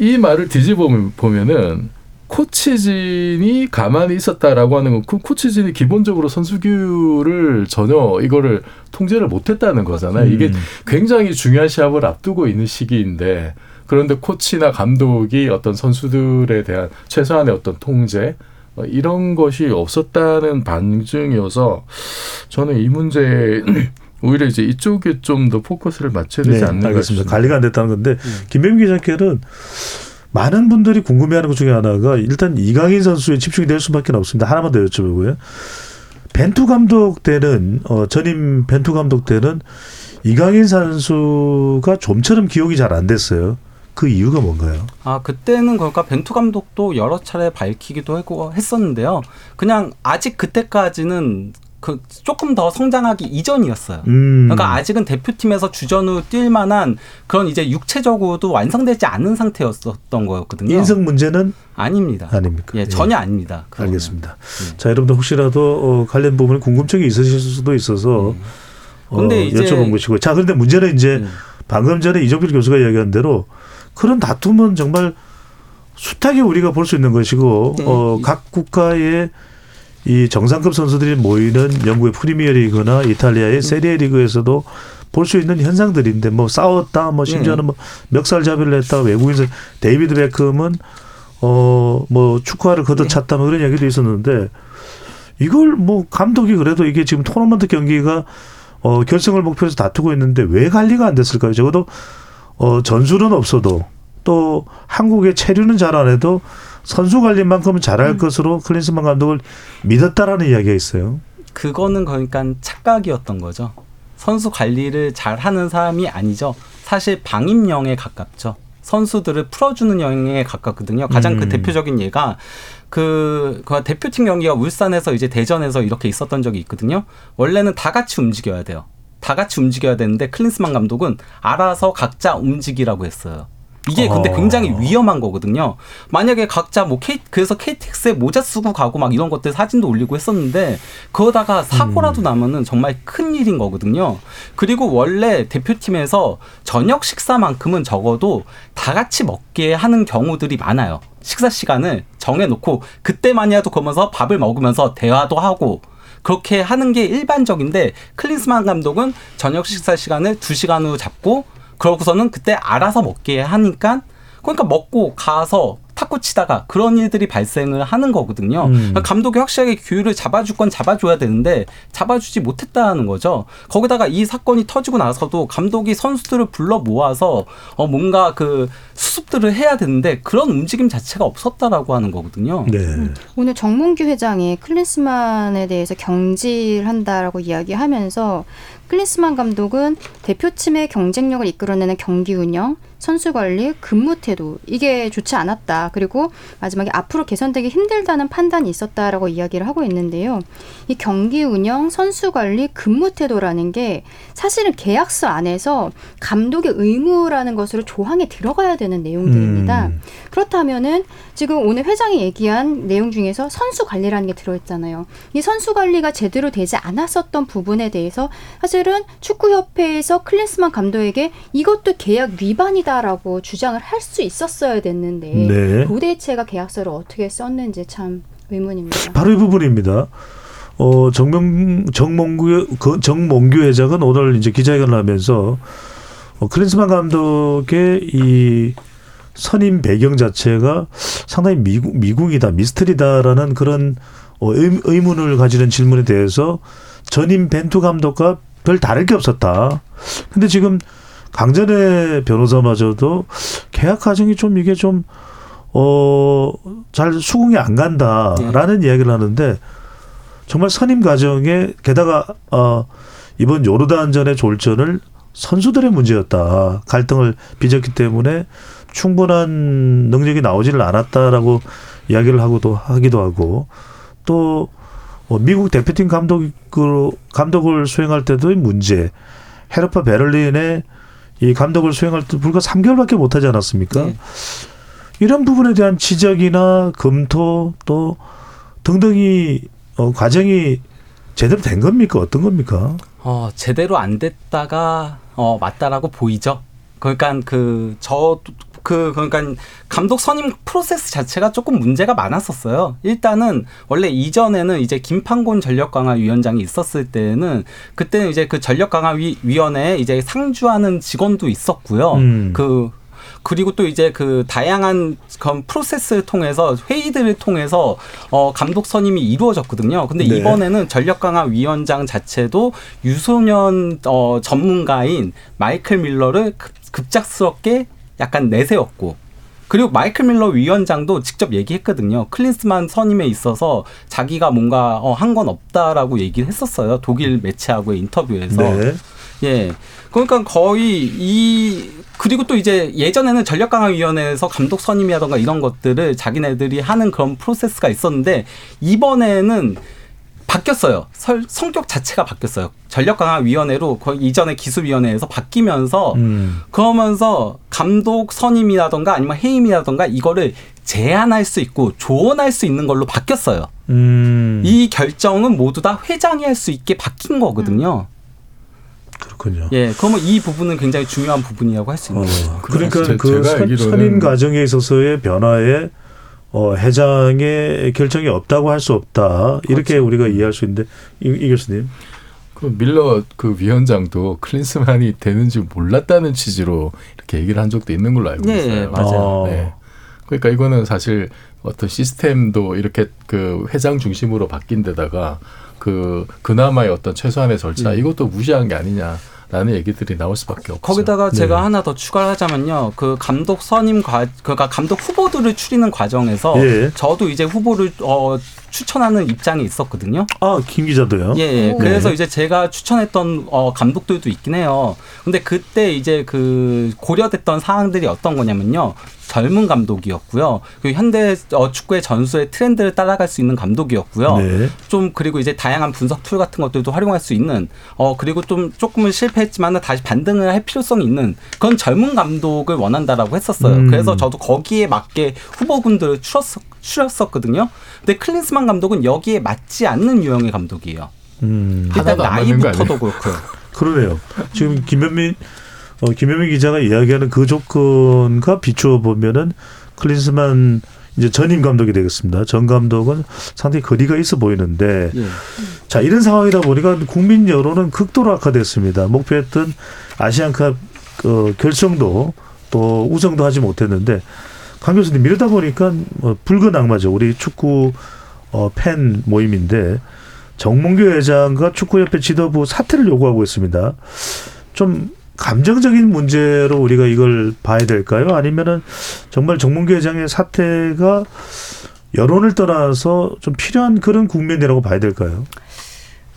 이 말을 뒤집어 보면은 코치진이 가만히 있었다라고 하는 건 그 코치진이 기본적으로 선수규를 전혀 이거를 통제를 못했다는 거잖아요. 이게 음. 굉장히 중요한 시합을 앞두고 있는 시기인데 그런데 코치나 감독이 어떤 선수들에 대한 최소한의 어떤 통제 어, 이런 것이 없었다는 반증이어서 저는 이 문제 오히려 이제 이쪽에 좀 더 포커스를 맞춰야 되지 네, 않는가 알겠습니다. 관리가 안 됐다는 건데 김병민 기자께는 많은 분들이 궁금해하는 것 중에 하나가 일단 이강인 선수에 집중이 될 수밖에 없습니다. 하나만 더 여쭤보고요. 벤투 감독 때는 어, 전임 벤투 감독 때는 이강인 선수가 좀처럼 기억이 잘 안 됐어요. 그 이유가 뭔가요? 아 그때는 그러니까 벤투 감독도 여러 차례 밝히기도 하고 했었는데요. 그냥 아직 그때까지는 그 조금 더 성장하기 이전이었어요. 음. 그러니까 아직은 대표팀에서 주전으로 뛸 만한 그런 이제 육체적으로도 완성되지 않은 상태였었던 거였거든요. 인성 문제는 아닙니다. 아닙니까? 예, 전혀 아닙니다. 그거는. 알겠습니다. 예. 자, 여러분들 혹시라도 어, 관련 부분에 궁금증이 있으실 수도 있어서 어, 근데 이제- 여쭤본 것이고. 자, 그런데 문제는 이제 음. 방금 전에 이종필 교수가 이야기한 대로 그런 다툼은 정말 숱하게 우리가 볼 수 있는 것이고 네. 어, 각 국가의 이 정상급 선수들이 모이는 영국의 프리미어리그나 이탈리아의 세리에 리그에서도 볼 수 있는 현상들인데 뭐 싸웠다 뭐 심지어는 뭐 멱살잡이를 했다 외국인서 데이비드 베컴은 어 뭐 축구화를 걷어찼다 뭐 그런 얘기도 있었는데 이걸 뭐 감독이 그래도 이게 지금 토너먼트 경기가 어 결승을 목표해서 다투고 있는데 왜 관리가 안 됐을까요? 적어도 어 전술은 없어도 또 한국의 체류는 잘 안 해도 선수 관리만큼은 잘할 것으로 클린스만 감독을 믿었다라는 이야기가 있어요. 그거는 그러니까 착각이었던 거죠. 선수 관리를 잘 하는 사람이 아니죠. 사실 방임령에 가깝죠. 선수들을 풀어주는 영에 가깝거든요. 가장 음. 그 대표적인 예가 그, 그 대표팀 경기가 울산에서 이제 대전에서 이렇게 있었던 적이 있거든요. 원래는 다 같이 움직여야 돼요. 다 같이 움직여야 되는데 클린스만 감독은 알아서 각자 움직이라고 했어요. 이게 근데 어. 굉장히 위험한 거거든요. 만약에 각자 뭐 K 그래서 KTX에 모자 쓰고 가고 막 이런 것들 사진도 올리고 했었는데 그러다가 사고라도 나면은 정말 큰 일인 거거든요. 그리고 원래 대표팀에서 저녁 식사만큼은 적어도 다 같이 먹게 하는 경우들이 많아요. 식사 시간을 정해놓고 그때만이라도 거면서 밥을 먹으면서 대화도 하고 그렇게 하는 게 일반적인데 클린스만 감독은 저녁 식사 시간을 두 시간으로 잡고 그러고서는 그때 알아서 먹게 하니까 그러니까 먹고 가서 탁구 치다가 그런 일들이 발생을 하는 거거든요. 음. 그러니까 감독이 확실하게 규율을 잡아줄 건 잡아줘야 되는데 잡아주지 못했다는 거죠. 거기다가 이 사건이 터지고 나서도 감독이 선수들을 불러 모아서 어 뭔가 그 수습들을 해야 되는데 그런 움직임 자체가 없었다라고 하는 거거든요. 네. 오늘 정몽규 회장이 클린스만에 대해서 경질한다라고 이야기하면서 클린스만 감독은 대표팀의 경쟁력을 이끌어내는 경기 운영, 선수 관리, 근무 태도 이게 좋지 않았다. 그리고 마지막에 앞으로 개선되기 힘들다는 판단이 있었다라고 이야기를 하고 있는데요. 이 경기 운영, 선수 관리, 근무 태도라는 게 사실은 계약서 안에서 감독의 의무라는 것으로 조항에 들어가야 되는 내용들입니다. 음. 그렇다면은 지금 오늘 회장이 얘기한 내용 중에서 선수 관리라는 게 들어있잖아요. 이 선수 관리가 제대로 되지 않았었던 부분에 대해서 사실 은 축구협회에서 클린스만 감독에게 이것도 계약 위반이다라고 주장을 할 수 있었어야 됐는데 네. 도대체가 계약서를 어떻게 썼는지 참 의문입니다. 바로 이 부분입니다. 어, 정명, 정몽규, 그 정몽규 회장은 오늘 이제 기자회견을 하면서 어, 클린스만 감독의 이 선임 배경 자체가 상당히 미국, 미국이다, 미스터리다라는 그런 어, 의, 의문을 가지는 질문에 대해서 전임 벤투 감독과 별 다를 게 없었다. 근데 지금 강전의 변호사마저도 계약 과정이 좀 이게 좀, 어, 잘 수긍이 안 간다라는 이야기를 하는데 정말 선임 과정에 게다가, 어, 이번 요르단전의 졸전을 선수들의 문제였다. 갈등을 빚었기 때문에 충분한 능력이 나오지를 않았다라고 이야기를 하고도 하기도 하고 또 어, 미국 대표팀 감독으로 감독을 수행할 때도의 문제 헤르파 베를린의 이 감독을 수행할 때 불과 3개월밖에 못 하지 않았습니까? 네. 이런 부분에 대한 지적이나 검토 또 등등이 어, 과정이 제대로 된 겁니까? 어떤 겁니까? 어, 제대로 안 됐다가 어, 맞다라고 보이죠. 그러니까 그 저 그 그러니까 감독 선임 프로세스 자체가 조금 문제가 많았었어요. 일단은 원래 이전에는 이제 김판곤 전력 강화 위원장이 있었을 때는 그때는 이제 그 전력 강화위원회에 이제 상주하는 직원도 있었고요. 음. 그 그리고 또 이제 그 다양한 그런 프로세스를 통해서 회의들을 통해서 어 감독 선임이 이루어졌거든요. 근데 네. 이번에는 전력 강화 위원장 자체도 유소년 어 전문가인 마이클 밀러를 급, 급작스럽게 약간 내세웠고 그리고 마이클 밀러 위원장도 직접 얘기했거든요. 클린스만 선임에 있어서 자기가 뭔가 어, 한 건 없다라고 얘기를 했었어요. 독일 매체하고의 인터뷰에서. 네. 예. 그러니까 거의 이 그리고 또 이제 예전에는 전력강화위원회에서 감독 선임이라던가 이런 것들을 자기네들이 하는 그런 프로세스가 있었는데 이번에는 바뀌었어요. 설, 성격 자체가 바뀌었어요. 전력강화위원회로 거의 이전에 기술위원회에서 바뀌면서 음. 그러면서 감독 선임이라던가 아니면 해임이라던가 이거를 제한할 수 있고 조언할 수 있는 걸로 바뀌었어요. 음. 이 결정은 모두 다 회장이 할 수 있게 바뀐 거거든요. 그렇군요. 예, 그러면 이 부분은 굉장히 중요한 부분이라고 할 수 있는 어, 거죠. 그러니까 제- 그 선, 선임 과정에 있어서의 변화에 어, 회장의 결정이 없다고 할 수 없다. 이렇게 그렇죠. 우리가 이해할 수 있는데 이, 이 교수님. 그 밀러 그 위원장도 클린스만이 되는지 몰랐다는 취지로 이렇게 얘기를 한 적도 있는 걸로 알고 예, 있어요. 예, 맞아요. 어. 네. 그러니까 이거는 사실 어떤 시스템도 이렇게 그 회장 중심으로 바뀐 데다가 그 그나마의 어떤 최소한의 절차 예. 이것도 무시한 게 아니냐 라는 얘기들이 나올 수밖에 없죠. 거기다가 네. 제가 하나 더 추가를 하자면요. 그 감독 선임 과, 그러니까 감독 후보들을 추리는 과정에서 예. 저도 이제 후보를 어, 추천하는 입장이 있었거든요. 아, 김 기자도요. 예, 예. 오. 그래서 네. 이제 제가 추천했던 어, 감독들도 있긴 해요. 근데 그때 이제 그 고려됐던 사항들이 어떤 거냐면요. 젊은 감독이었고요. 그리고 현대 어, 축구의 전술의 트렌드를 따라갈 수 있는 감독이었고요. 네. 좀 그리고 이제 다양한 분석 툴 같은 것들도 활용할 수 있는 어 그리고 좀 조금은 실패했지만 다시 반등을 할 필요성이 있는 그런 젊은 감독을 원한다라고 했었어요. 음. 그래서 저도 거기에 맞게 후보군들을 추렸었, 추렸었거든요. 근데 클린스만 감독은 여기에 맞지 않는 유형의 감독이에요. 음. 일단 나이부터도? 그렇고요. 그러네요. 지금 김현민 어, 김현민 기자가 이야기하는 그 조건과 비추어 보면은 클린스만 이제 전임 감독이 되겠습니다. 전 감독은 상당히 거리가 있어 보이는데 예. 자 이런 상황이다 보니까 국민 여론은 극도로 악화됐습니다. 목표했던 아시안컵 어, 결승도 또 우승도 하지 못했는데 강 교수님 이러다 보니까 뭐 붉은 악마죠. 우리 축구 어, 팬 모임인데 정몽규 회장과 축구협회 지도부 사퇴를 요구하고 있습니다. 좀 감정적인 문제로 우리가 이걸 봐야 될까요? 아니면은 정말 정몽규 회장의 사퇴가 여론을 떠나서 좀 필요한 그런 국면이라고 봐야 될까요?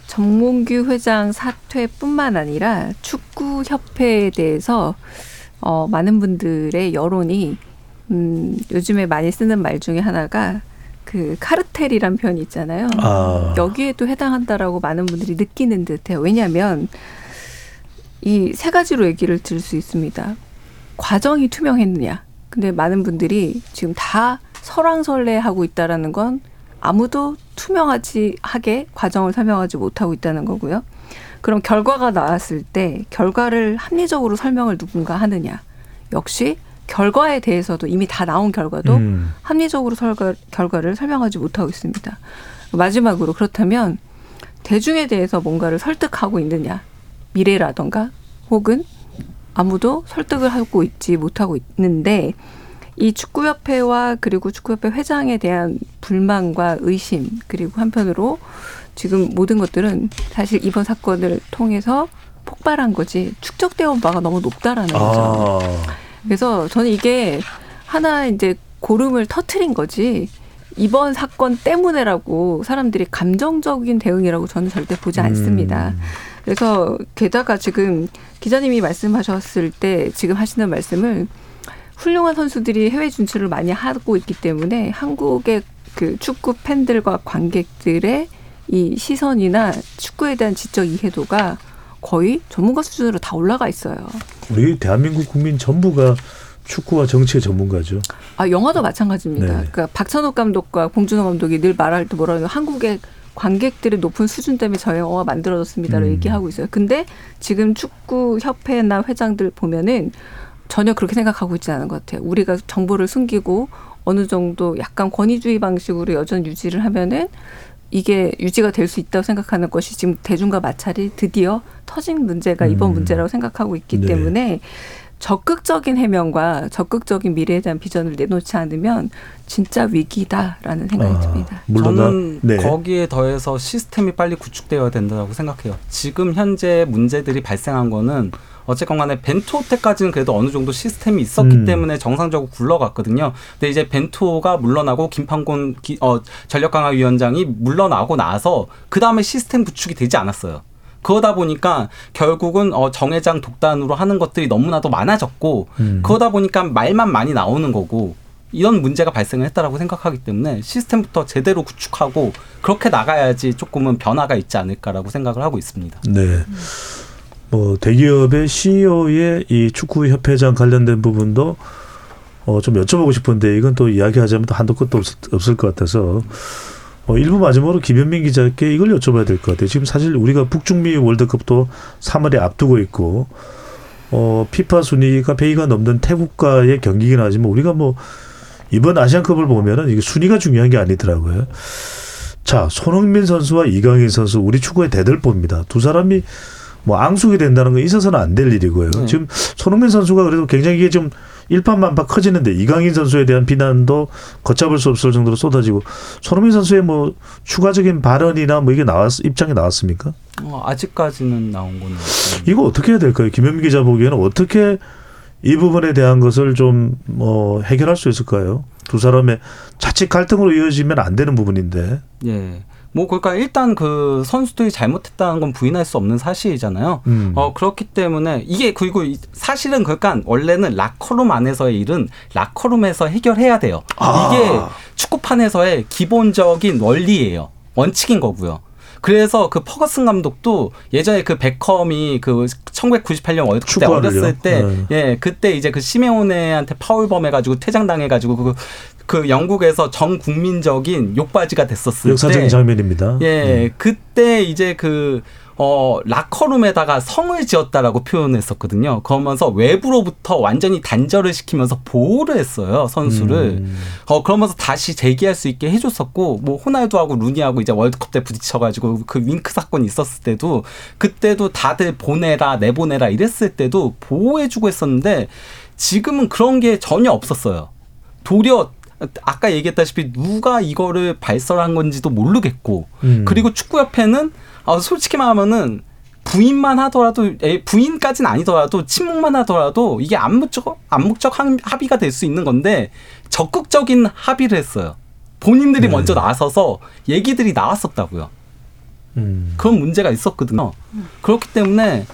정몽규 회장 사퇴뿐만 아니라 축구 협회에 대해서 어, 많은 분들의 여론이 음, 요즘에 많이 쓰는 말 중에 하나가 그 카르텔이란 표현이 있잖아요. 아. 여기에도 해당한다라고 많은 분들이 느끼는 듯해요. 왜냐하면 이 세 가지로 얘기를 들을 수 있습니다. 과정이 투명했느냐. 근데 많은 분들이 지금 다 설왕설래하고 있다라는 건 아무도 투명하지 하게 과정을 설명하지 못하고 있다는 거고요. 그럼 결과가 나왔을 때 결과를 합리적으로 설명을 누군가 하느냐. 역시 결과에 대해서도 이미 다 나온 결과도 음. 합리적으로 설가, 결과를 설명하지 못하고 있습니다. 마지막으로 그렇다면 대중에 대해서 뭔가를 설득하고 있느냐 미래라던가 혹은 아무도 설득을 하고 있지 못하고 있는데 이 축구협회와 그리고 축구협회 회장에 대한 불만과 의심 그리고 한편으로 지금 모든 것들은 사실 이번 사건을 통해서 폭발한 거지 축적되어 온 바가 너무 높다라는 거죠. 아. 그래서 저는 이게 하나 이제 고름을 터트린 거지 이번 사건 때문에라고 사람들이 감정적인 대응이라고 저는 절대 보지 않습니다. 음. 그래서 게다가 지금 기자님이 말씀하셨을 때 지금 하시는 말씀을 훌륭한 선수들이 해외 진출을 많이 하고 있기 때문에 한국의 그 축구 팬들과 관객들의 이 시선이나 축구에 대한 지적 이해도가 거의 전문가 수준으로 다 올라가 있어요. 우리 대한민국 국민 전부가 축구와 정치의 전문가죠. 아 영화도 마찬가지입니다. 네. 그러니까 박찬욱 감독과 봉준호 감독이 늘 말할 때 뭐라 해요? 한국의 관객들의 높은 수준 때문에 저 영화가 만들어졌습니다라고 음. 얘기하고 있어요. 근데 지금 축구 협회나 회장들 보면은 전혀 그렇게 생각하고 있지 않은 것 같아요. 우리가 정보를 숨기고 어느 정도 약간 권위주의 방식으로 여전히 유지를 하면은 이게 유지가 될 수 있다고 생각하는 것이 지금 대중과 마찰이 드디어 터진 문제가 이번 음. 문제라고 생각하고 있기 네. 때문에 적극적인 해명과 적극적인 미래에 대한 비전을 내놓지 않으면 진짜 위기다라는 생각이 아, 듭니다. 물론 저는 나- 네. 거기에 더해서 시스템이 빨리 구축되어야 된다고 생각해요. 지금 현재 문제들이 발생한 거는 어쨌건 간에 벤투 때까지는 그래도 어느 정도 시스템이 있었기 음. 때문에 정상적으로 굴러갔거든요. 근데 이제 벤투가 물러나고 김판곤 기- 어, 전력강화위원장이 물러나고 나서 그 다음에 시스템 구축이 되지 않았어요. 그러다 보니까 결국은 어, 정회장 독단으로 하는 것들이 너무나도 많아졌고 음. 그러다 보니까 말만 많이 나오는 거고 이런 문제가 발생을 했다라고 생각하기 때문에 시스템부터 제대로 구축하고 그렇게 나가야지 조금은 변화가 있지 않을까라고 생각을 하고 있습니다. 네. 뭐 대기업의 CEO의 이 축구 협회장 관련된 부분도 어 좀 여쭤보고 싶은데 이건 또 이야기하자면 또 한도 끝도 없, 없을 것 같아서 어 일부 마지막으로 김현민 기자께 이걸 여쭤봐야 될 것 같아요. 지금 사실 우리가 북중미 월드컵도 3월에 앞두고 있고 어 피파 순위가 100위가 넘는 태국과의 경기긴 하지만 우리가 뭐 이번 아시안컵을 보면은 이게 순위가 중요한 게 아니더라고요. 자, 손흥민 선수와 이강인 선수 우리 축구의 대들보입니다. 두 사람이 뭐 앙숙이 된다는 건 있어서는 안 될 일이고요. 네. 지금 손흥민 선수가 그래도 굉장히 이게 좀 일판만파 커지는데 이강인 선수에 대한 비난도 걷잡을 수 없을 정도로 쏟아지고 손흥민 선수의 뭐 추가적인 발언이나 뭐 이게 나왔 입장이 나왔습니까? 어, 아직까지는 나온 거는 없어요. 이거 어떻게 해야 될까요? 김현민 기자 보기에는 어떻게 이 부분에 대한 것을 좀 뭐 해결할 수 있을까요? 두 사람의 자칫 갈등으로 이어지면 안 되는 부분인데. 예. 뭐 그러니까 일단 그 선수들이 잘못했다는 건 부인할 수 없는 사실이잖아요. 음. 어 그렇기 때문에 이게 그리고 이- 사실은 그러니까 원래는 라커룸 안에서의 일은 라커룸에서 해결해야 돼요. 아. 이게 축구판에서의 기본적인 원리예요. 원칙인 거고요. 그래서 그 퍼거슨 감독도 예전에 그 베컴이 그 1998년 월드컵 때? 어렸을 때, 네. 예, 그때 이제 그 시메오네한테 파울범 해가지고 퇴장당해가지고 그, 그 영국에서 전 국민적인 욕바지가 됐었을 역사적인 때, 장면입니다. 예, 음. 그때 이제 그, 어, 라커룸에다가 성을 지었다라고 표현했었거든요. 그러면서 외부로부터 완전히 단절을 시키면서 보호를 했어요, 선수를. 음. 어, 그러면서 다시 재기할 수 있게 해줬었고, 뭐, 호날두하고 루니하고 이제 월드컵 때 부딪혀가지고 그 윙크 사건이 있었을 때도, 그때도 다들 보내라, 내보내라 이랬을 때도 보호해주고 했었는데, 지금은 그런 게 전혀 없었어요. 도리어 아까 얘기했다시피 누가 이거를 발설한 건지도 모르겠고 음. 그리고 축구협회는 어, 솔직히 말하면은 부인만 하더라도 에, 부인까지는 아니더라도 침묵만 하더라도 이게 암묵적 암묵적 합- 합의가 될 수 있는 건데 적극적인 합의를 했어요. 본인들이 네. 먼저 나서서 얘기들이 나왔었다고요. 음. 그런 문제가 있었거든요. 그렇기 때문에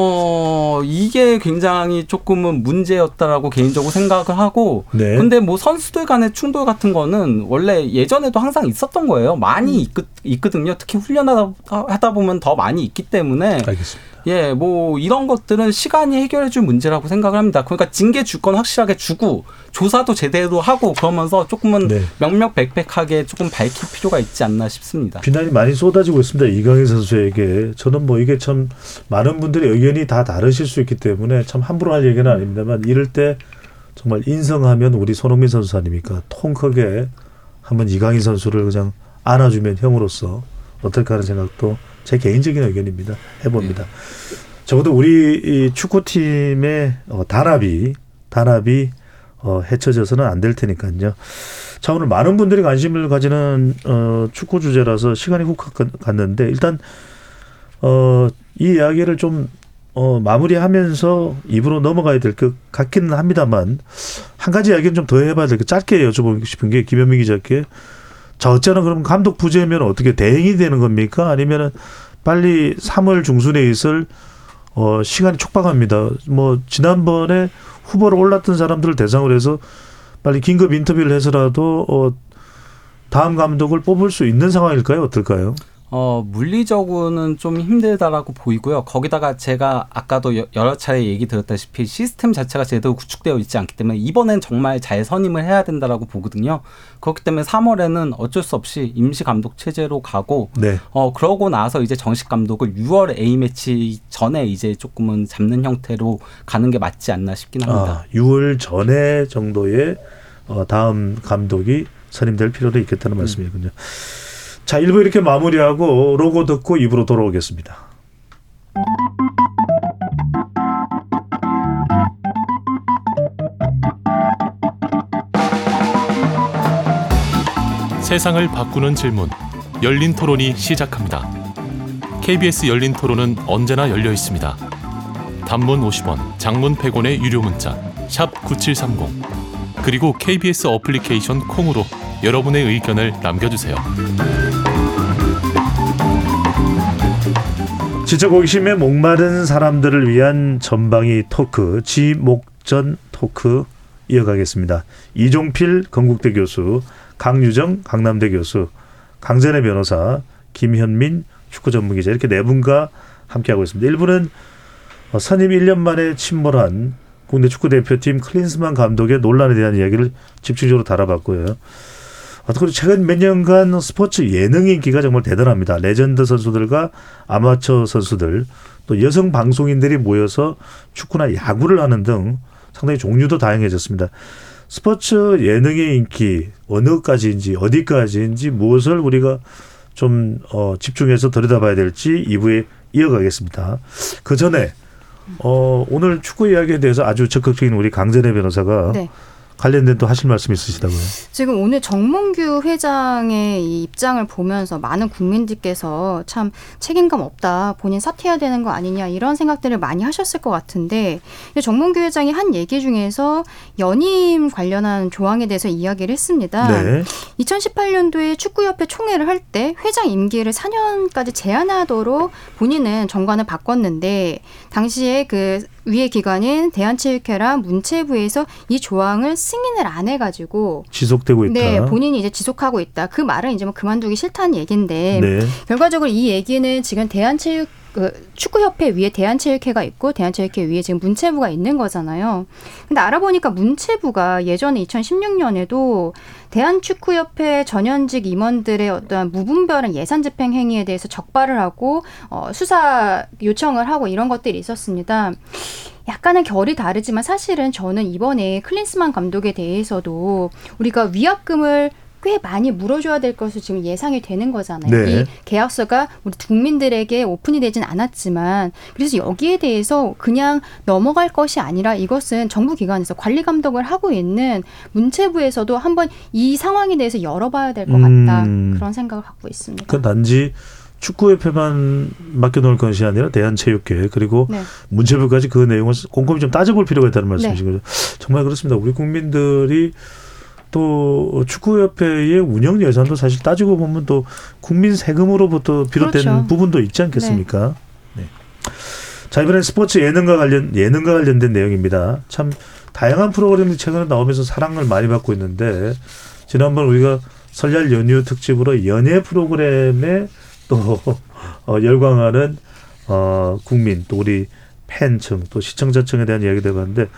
어 이게 굉장히 조금은 문제였다라고 개인적으로 생각을 하고 네. 근데 뭐 선수들 간의 충돌 같은 거는 원래 예전에도 항상 있었던 거예요. 많이 있, 있거든요. 특히 훈련하다 하다 보면 더 많이 있기 때문에 알겠습니다. 예, 뭐 이런 것들은 시간이 해결해 줄 문제라고 생각을 합니다. 그러니까 징계 줄건 확실하게 주고 조사도 제대로 하고 그러면서 조금은 네. 명명백백하게 조금 밝힐 필요가 있지 않나 싶습니다. 비난이 많이 쏟아지고 있습니다. 이강인 선수에게 저는 뭐 이게 참 많은 분들의 의견이 다 다르실 수 있기 때문에 참 함부로 할 얘기는 아닙니다만 이럴 때 정말 인성하면 우리 손흥민 선수 아닙니까? 통 크게 한번 이강인 선수를 그냥 안아주면 형으로서 어떨까 하는 생각도 제 개인적인 의견입니다. 해봅니다. 적어도 우리 이 축구팀의 어, 단합이 단합이 어, 해쳐져서는 안 될 테니까요. 자 오늘 많은 분들이 관심을 가지는 어, 축구 주제라서 시간이 훅 갔- 갔는데 일단 어, 이 이야기를 좀 어, 마무리하면서 입으로 넘어가야 될 것 같기는 합니다만 한 가지 이야기는 좀 더 해봐야 될 것 짧게 여쭤보고 싶은 게 김현민 기자께 자 어쩌나 그럼 감독 부재면 어떻게 대행이 되는 겁니까 아니면은 빨리 3월 중순에 있을 어, 시간이 촉박합니다. 뭐 지난번에 후보로 올랐던 사람들을 대상으로 해서 빨리 긴급 인터뷰를 해서라도 어, 다음 감독을 뽑을 수 있는 상황일까요? 어떨까요? 어, 물리적으로는 좀 힘들다라고 보이고요. 거기다가 제가 아까도 여- 여러 차례 얘기 드렸다시피 시스템 자체가 제대로 구축되어 있지 않기 때문에 이번엔 정말 잘 선임을 해야 된다라고 보거든요. 그렇기 때문에 3월에는 어쩔 수 없이 임시 감독 체제로 가고 네. 어, 그러고 나서 이제 정식 감독을 6월 A매치 전에 이제 조금은 잡는 형태로 가는 게 맞지 않나 싶긴 합니다. 아, 6월 전에 정도의 어, 다음 감독이 선임될 필요도 있겠다는 음. 말씀이군요. 자, 1부 이렇게 마무리하고 로고 듣고 입으로 돌아오겠습니다. 세상을 바꾸는 질문 열린 토론이 시작합니다. KBS 열린 토론은 언제나 열려 있습니다. 단문 50원, 장문 100원의 유료 문자 샵9730 그리고 KBS 어플리케이션 콩으로 여러분의 의견을 남겨주세요. 지적 호기심에 목마른 사람들을 위한 전방위 토크 지목전 토크 이어가겠습니다. 이종필 건국대 교수, 강유정 강남대 교수, 강전애 변호사, 김현민 축구 전문 기자 이렇게 네 분과 함께하고 있습니다. 1부는 어, 선임 1년 만에 침몰한 국내 축구 대표팀 클린스만 감독의 논란에 대한 이야기를 집중적으로 다뤄봤고요. 아, 그리고 최근 몇 년간 스포츠 예능 인기가 정말 대단합니다. 레전드 선수들과 아마추어 선수들 또 여성 방송인들이 모여서 축구나 야구를 하는 등 상당히 종류도 다양해졌습니다. 스포츠 예능의 인기 어느까지인지 어디까지인지 무엇을 우리가 좀 어, 집중해서 들여다봐야 될지 2부에 이어가겠습니다. 그 전에 어, 오늘 축구 이야기에 대해서 아주 적극적인 우리 강전혜 변호사가 네. 관련된 또 하실 말씀 있으시다고요? 지금 오늘 정몽규 회장의 이 입장을 보면서 많은 국민들께서 참 책임감 없다, 본인 사퇴해야 되는 거 아니냐 이런 생각들을 많이 하셨을 것 같은데 정몽규 회장이 한 얘기 중에서 연임 관련한 조항에 대해서 이야기를 했습니다. 네. 2018년도에 축구협회 총회를 할 때 회장 임기를 4년까지 제한하도록 본인은 정관을 바꿨는데 당시에 그 위의 기관인 대한체육회랑 문체부에서 이 조항을 승인을 안 해가지고 지속되고 있다. 네 본인이 이제 지속하고 있다. 그 말은 이제 뭐 그만두기 싫다는 얘기인데 네. 결과적으로 이 얘기는 지금 대한체육 그 축구협회 위에 대한체육회가 있고 대한체육회 위에 지금 문체부가 있는 거잖아요. 근데 알아보니까 문체부가 예전에 2016년에도 대한축구협회 전현직 임원들의 어떤 무분별한 예산 집행 행위에 대해서 적발을 하고 어, 수사 요청을 하고 이런 것들이 있었습니다. 약간은 결이 다르지만 사실은 저는 이번에 클린스만 감독에 대해서도 우리가 위약금을 꽤 많이 물어줘야 될 것으로 지금 예상이 되는 거잖아요. 네. 이 계약서가 우리 국민들에게 오픈이 되진 않았지만 그래서 여기에 대해서 그냥 넘어갈 것이 아니라 이것은 정부 기관에서 관리 감독을 하고 있는 문체부에서도 한번 이 상황에 대해서 열어봐야 될것 같다 음. 그런 생각을 갖고 있습니다. 그건 단지 축구협회만 맡겨놓을 것이 아니라 대한체육회 그리고 네. 문체부까지 그 내용을 꼼꼼히 좀 따져볼 필요가 있다는 말씀이신 네. 거죠. 정말 그렇습니다. 우리 국민들이 또 축구협회의 운영 예산도 사실 따지고 보면 또 국민 세금으로부터 비롯된 그렇죠. 부분도 있지 않겠습니까? 네. 자 이번엔 스포츠 예능과 관련 예능과 관련된 내용입니다. 참 다양한 프로그램이 최근에 나오면서 사랑을 많이 받고 있는데 지난번 우리가 설날 연휴 특집으로 연예 프로그램에 또 어, 열광하는 어, 국민 또 우리 팬층 또 시청자층에 대한 이야기도 해봤는데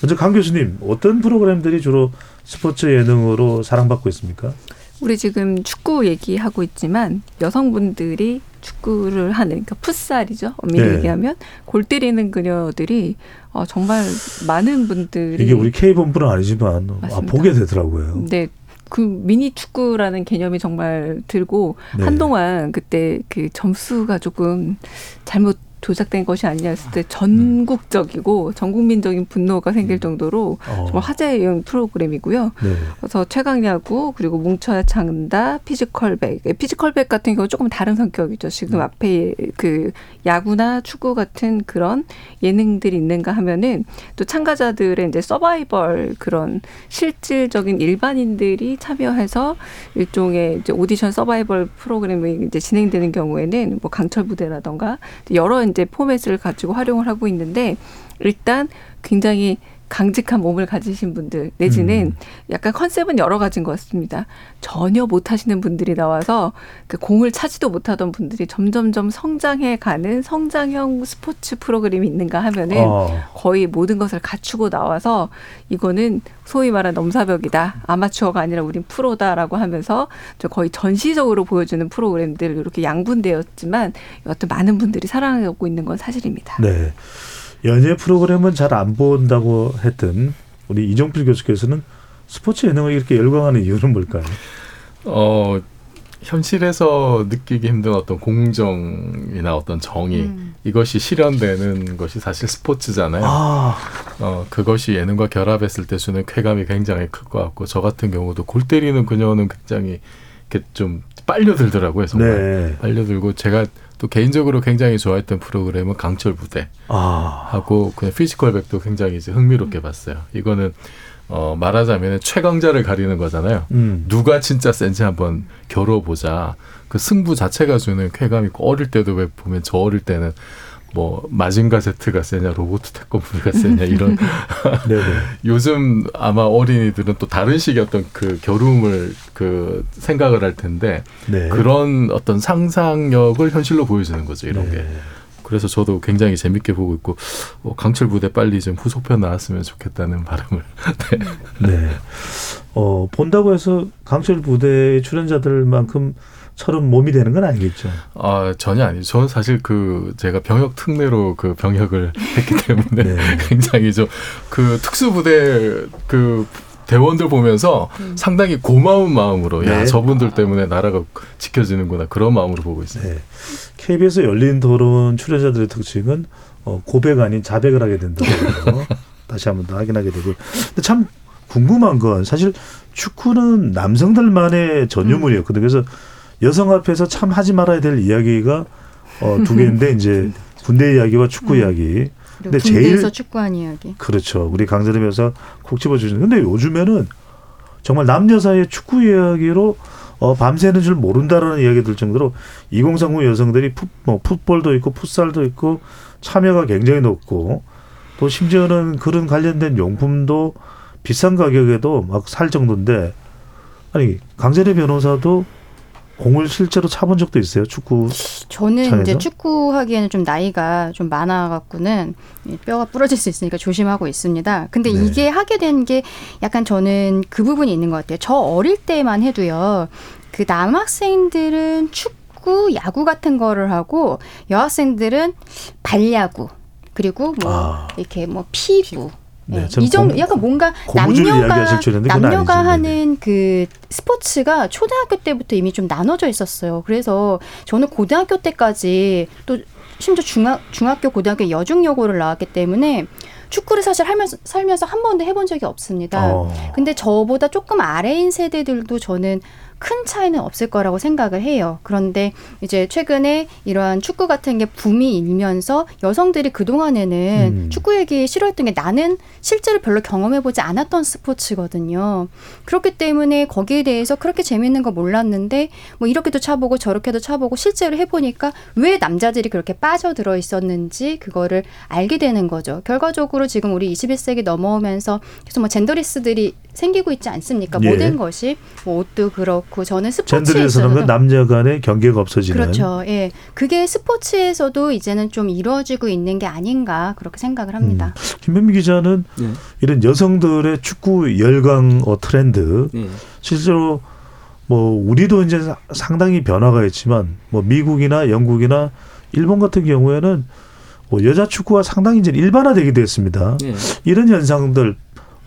먼저 강 교수님 어떤 프로그램들이 주로 스포츠 예능으로 사랑받고 있습니까? 우리 지금 축구 얘기하고 있지만 여성분들이 축구를 하는 그러니까 풋살이죠. 엄밀히 네. 얘기하면 골 때리는 그녀들이 어, 정말 많은 분들이 이게 우리 K 본부는 아니지만 아. 보게 되더라고요. 네. 그 미니 축구라는 개념이 정말 들고 네. 한동안 그때 그 점수가 조금 잘못 조작된 것이 아니냐 했을 때 전국적이고 전국민적인 분노가 생길 정도로 어, 정말 화제의 프로그램이고요. 네. 그래서 최강야구 그리고 뭉쳐야 찬다 피지컬백 예, 피지컬백 같은 경우 조금 다른 성격이죠. 지금 앞에 그 야구나 축구 같은 그런 예능들이 있는가 하면은 또 참가자들의 이제 서바이벌 그런 실질적인 일반인들이 참여해서 일종의 이제 오디션 서바이벌 프로그램이 이제 진행되는 경우에는 뭐 강철 부대라던가 여러 이제 포맷을 가지고 활용을 하고 있는데 일단 굉장히 강직한 몸을 가지신 분들 내지는 음. 약간 컨셉은 여러 가지인 것 같습니다. 전혀 못 하시는 분들이 나와서 그 공을 차지도 못하던 분들이 점점점 성장해 가는 성장형 스포츠 프로그램이 있는가 하면은 어, 거의 모든 것을 갖추고 나와서 이거는 소위 말하는 넘사벽이다. 아마추어가 아니라 우린 프로다라고 하면서 저 거의 전시적으로 보여주는 프로그램들 이렇게 양분되었지만 여하튼 많은 분들이 사랑하고 있는 건 사실입니다. 네. 연예 프로그램은 잘 안 본다고 했던 우리 이종필 교수께서는 스포츠 예능을 이렇게 열광하는 이유는 뭘까요? 어 현실에서 느끼기 힘든 어떤 공정이나 어떤 정의 음. 이것이 실현되는 것이 사실 스포츠잖아요. 아, 어 그것이 예능과 결합했을 때 주는 쾌감이 굉장히 클 것 같고 저 같은 경우도 골 때리는 그녀는 굉장히 이렇게 좀 빨려들더라고요 정말 네. 빨려들고 제가 또 개인적으로 굉장히 좋아했던 프로그램은 강철 부대 아, 하고 그냥 피지컬 백도 굉장히 이제 흥미롭게 봤어요. 이거는 어 말하자면 최강자를 가리는 거잖아요. 음, 누가 진짜 센지 한번 겨뤄보자. 그 승부 자체가 주는 쾌감이 있고 어릴 때도 왜 보면 저 어릴 때는 뭐 마징가 제트가 세냐 로봇 태권브가 세냐 이런 네, 네. 요즘 아마 어린이들은 또 다른 식의 어떤 그 겨rum을 그 생각을 할 텐데 네. 그런 어떤 상상력을 현실로 보여주는 거죠 이런 게 네. 그래서 저도 굉장히 재밌게 보고 있고 어, 강철 부대 빨리 좀 후속편 나왔으면 좋겠다는 바람을 네. 어, 본다고 해서 강철 부대 출연자들만큼 처럼 몸이 되는 건 아니겠죠. 아 전혀 아니죠. 저는 사실 그 제가 병역 특례로 그 병역을 했기 때문에 네. 굉장히 좀 그 특수부대 그 대원들 보면서 상당히 고마운 마음으로 네. 야 저분들 때문에 나라가 지켜지는구나 그런 마음으로 보고 있어요. 네. KBS 열린 토론 출연자들의 특징은 어, 고백 아닌 자백을 하게 된다고 거 다시 한번 더 확인하게 되고. 근데 참 궁금한 건 사실 축구는 남성들만의 전유물이었거든요. 그래서 여성 앞에서 참 하지 말아야 될 이야기가 어, 두 개인데 이제 군대 이야기와 축구 이야기. 그리고 근데 제일 축구한 이야기. 그렇죠. 우리 강재림 여사 콕 집어 주시는. 근데 요즘에는 정말 남녀 사이의 축구 이야기로 어, 밤새는 줄 모른다라는 이야기 들 정도로 2030 여성들이 풋, 뭐, 풋볼도 있고 풋살도 있고 참여가 굉장히 높고 또 심지어는 그런 관련된 용품도 비싼 가격에도 막 살 정도인데 아니 강재림 변호사도 공을 실제로 차본 적도 있어요 축구 저는 차에서? 이제 축구하기에는 좀 나이가 좀 많아 갖고는 이 뼈가 부러질 수 있으니까 조심하고 있습니다. 근데 네. 이게 하게 된 게 약간 저는 그 부분이 있는 것 같아요. 저 어릴 때만 해도요. 그 남학생들은 축구, 야구 같은 거를 하고 여학생들은 발야구 그리고 뭐 아. 이렇게 뭐 피구 네, 네, 전이 정도 고- 약간 뭔가 남녀가 남녀가. 하는 그 스포츠가 초등학교 때부터 이미 좀 나눠져 있었어요. 그래서 저는 고등학교 때까지 또 심지어 중학 중학교 고등학교 여중 여고를 나왔기 때문에 축구를 사실 하면서 살면서 한 번도 해본 적이 없습니다. 어. 근데 저보다 조금 아래인 세대들도 저는 큰 차이는 없을 거라고 생각을 해요. 그런데 이제 최근에 이러한 축구 같은 게 붐이 일면서 여성들이 그동안에는 음. 축구 얘기 싫어했던 게 나는 실제로 별로 경험해보지 않았던 스포츠거든요. 그렇기 때문에 거기에 대해서 그렇게 재밌는 거 몰랐는데 뭐 이렇게도 차보고 저렇게도 차보고 실제로 해보니까 왜 남자들이 그렇게 빠져들어 있었는지 그거를 알게 되는 거죠. 결과적으로 지금 우리 21세기 넘어오면서 계속 뭐 젠더리스들이 생기고 있지 않습니까? 예. 모든 것이 뭐 옷도 그렇고 저는 스포츠에 젠더리에서는 그 있어서도 남녀 간의 경계가 없어지는 그렇죠. 예. 그게 스포츠에서도 이제는 좀 이루어지고 있는 게 아닌가 그렇게 생각을 합니다. 김현미 기자는 네. 이런 여성들의 축구 열광 어, 트렌드 네. 실제로 뭐 우리도 이제 사- 상당히 변화가 있지만 뭐 미국이나 영국이나 일본 같은 경우에는 뭐 여자 축구가 상당히 이제 일반화되기도 했습니다. 네. 이런 현상들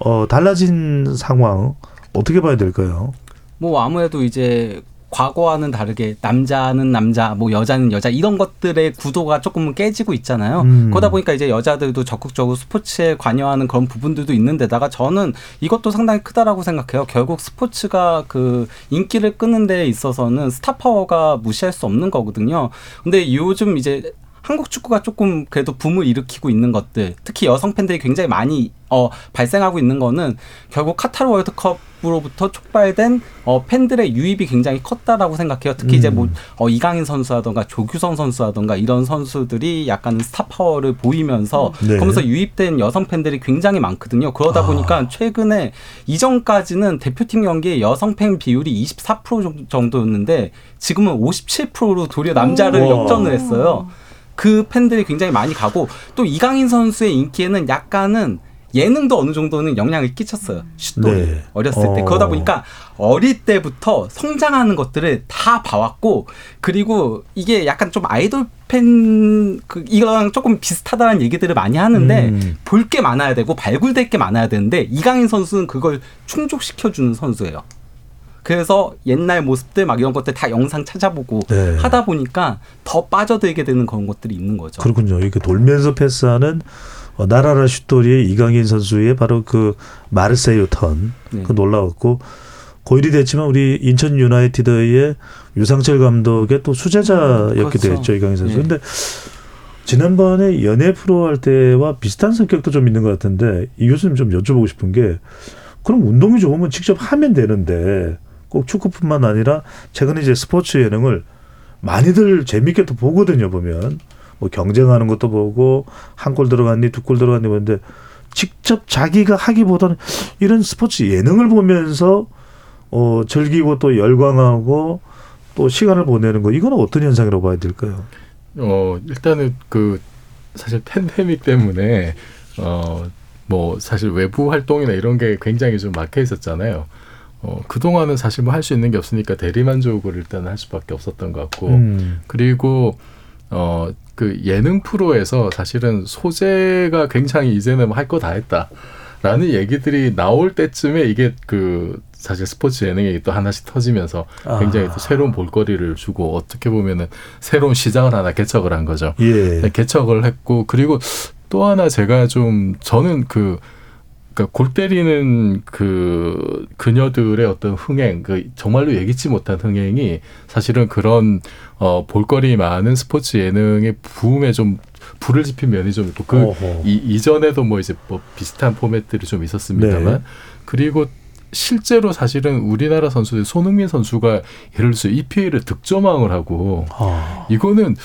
어 달라진 상황 어떻게 봐야 될까요? 뭐 아무래도 이제 과거와는 다르게 남자는 남자, 뭐 여자는 여자 이런 것들의 구도가 조금 깨지고 있잖아요. 음. 그러다 보니까 이제 여자들도 적극적으로 스포츠에 관여하는 그런 부분들도 있는데다가 저는 이것도 상당히 크다라고 생각해요. 결국 스포츠가 그 인기를 끄는 데 있어서는 스타 파워가 무시할 수 없는 거거든요. 근데 요즘 이제 한국 축구가 조금 그래도 붐을 일으키고 있는 것들, 특히 여성 팬들이 굉장히 많이 어, 발생하고 있는 거는 결국 카타르 월드컵으로부터 촉발된 어, 팬들의 유입이 굉장히 컸다라고 생각해요. 특히 이제 뭐 어, 이강인 선수라던가 조규성 선수라던가 이런 선수들이 약간 스타 파워를 보이면서 네. 그러면서 유입된 여성 팬들이 굉장히 많거든요. 그러다 아. 보니까 최근에 이전까지는 대표팀 경기에 여성 팬 비율이 24% 정도였는데 지금은 57%로 도리어 남자를 오. 역전을 했어요. 그 팬들이 굉장히 많이 가고 또 이강인 선수의 인기에는 약간은 예능도 어느 정도는 영향을 끼쳤어요. 슛돌이 네. 어렸을 때 어. 그러다 보니까 어릴 때부터 성장하는 것들을 다 봐왔고 그리고 이게 약간 좀 아이돌 팬 그 이거랑 조금 비슷하다는 얘기들을 많이 하는데 음. 볼게 많아야 되고 발굴될 게 많아야 되는데 이강인 선수는 그걸 충족시켜 주는 선수예요. 그래서 옛날 모습들 막 이런 것들 다 영상 찾아보고 네. 하다 보니까 더 빠져들게 되는 그런 것들이 있는 거죠. 그렇군요. 이렇게 돌면서 패스하는 어, 나라라 슛돌이의 이강인 선수의 바로 그 마르세유 턴, 네. 그 놀라웠고 고일이 됐지만 우리 인천 유나이티드의 유상철 감독의 또 수제자였기도 그렇죠. 했죠 이강인 선수. 예. 근데 지난번에 연예 프로 할 때와 비슷한 성격도 좀 있는 것 같은데 이 교수님 좀 여쭤보고 싶은 게 그럼 운동이 좋으면 직접 하면 되는데 꼭 축구뿐만 아니라 최근에 이제 스포츠 예능을 많이들 재밌게 또 보거든요 보면 뭐 경쟁하는 것도 보고 한 골 들어갔니 두 골 들어갔니 보는데 직접 자기가 하기보다는 이런 스포츠 예능을 보면서 어 즐기고 또 열광하고 또 시간을 보내는 거 이거는 어떤 현상이라고 봐야 될까요? 어 일단은 그 사실 팬데믹 때문에 어 뭐 사실 외부 활동이나 이런 게 굉장히 좀 막혀 있었잖아요. 어 그동안은 사실 뭐 할 수 있는 게 없으니까 대리만족을 일단 할 수밖에 없었던 것 같고 음. 그리고 어 그 예능 프로에서 사실은 소재가 굉장히 이제는 뭐 할 거 다 했다 라는 얘기들이 나올 때쯤에 이게 그 사실 스포츠 예능이 또 하나씩 터지면서 아. 굉장히 또 새로운 볼거리를 주고 어떻게 보면은 새로운 시장을 하나 개척을 한 거죠. 예. 네, 개척을 했고 그리고 또 하나 제가 좀 저는 그 그러니까 골 때리는 그 그녀들의 어떤 흥행, 그 정말로 예기치 못한 흥행이 사실은 그런 어 볼거리 많은 스포츠 예능의 부음에 좀 불을 지핀 면이 좀 있고 그 어허. 이, 이전에도 뭐 이제 뭐 비슷한 포맷들이 좀 있었습니다만 네. 그리고 실제로 사실은 우리나라 선수들 손흥민 선수가 예를 들어서 EPL을 득점왕을 하고 아. 이거는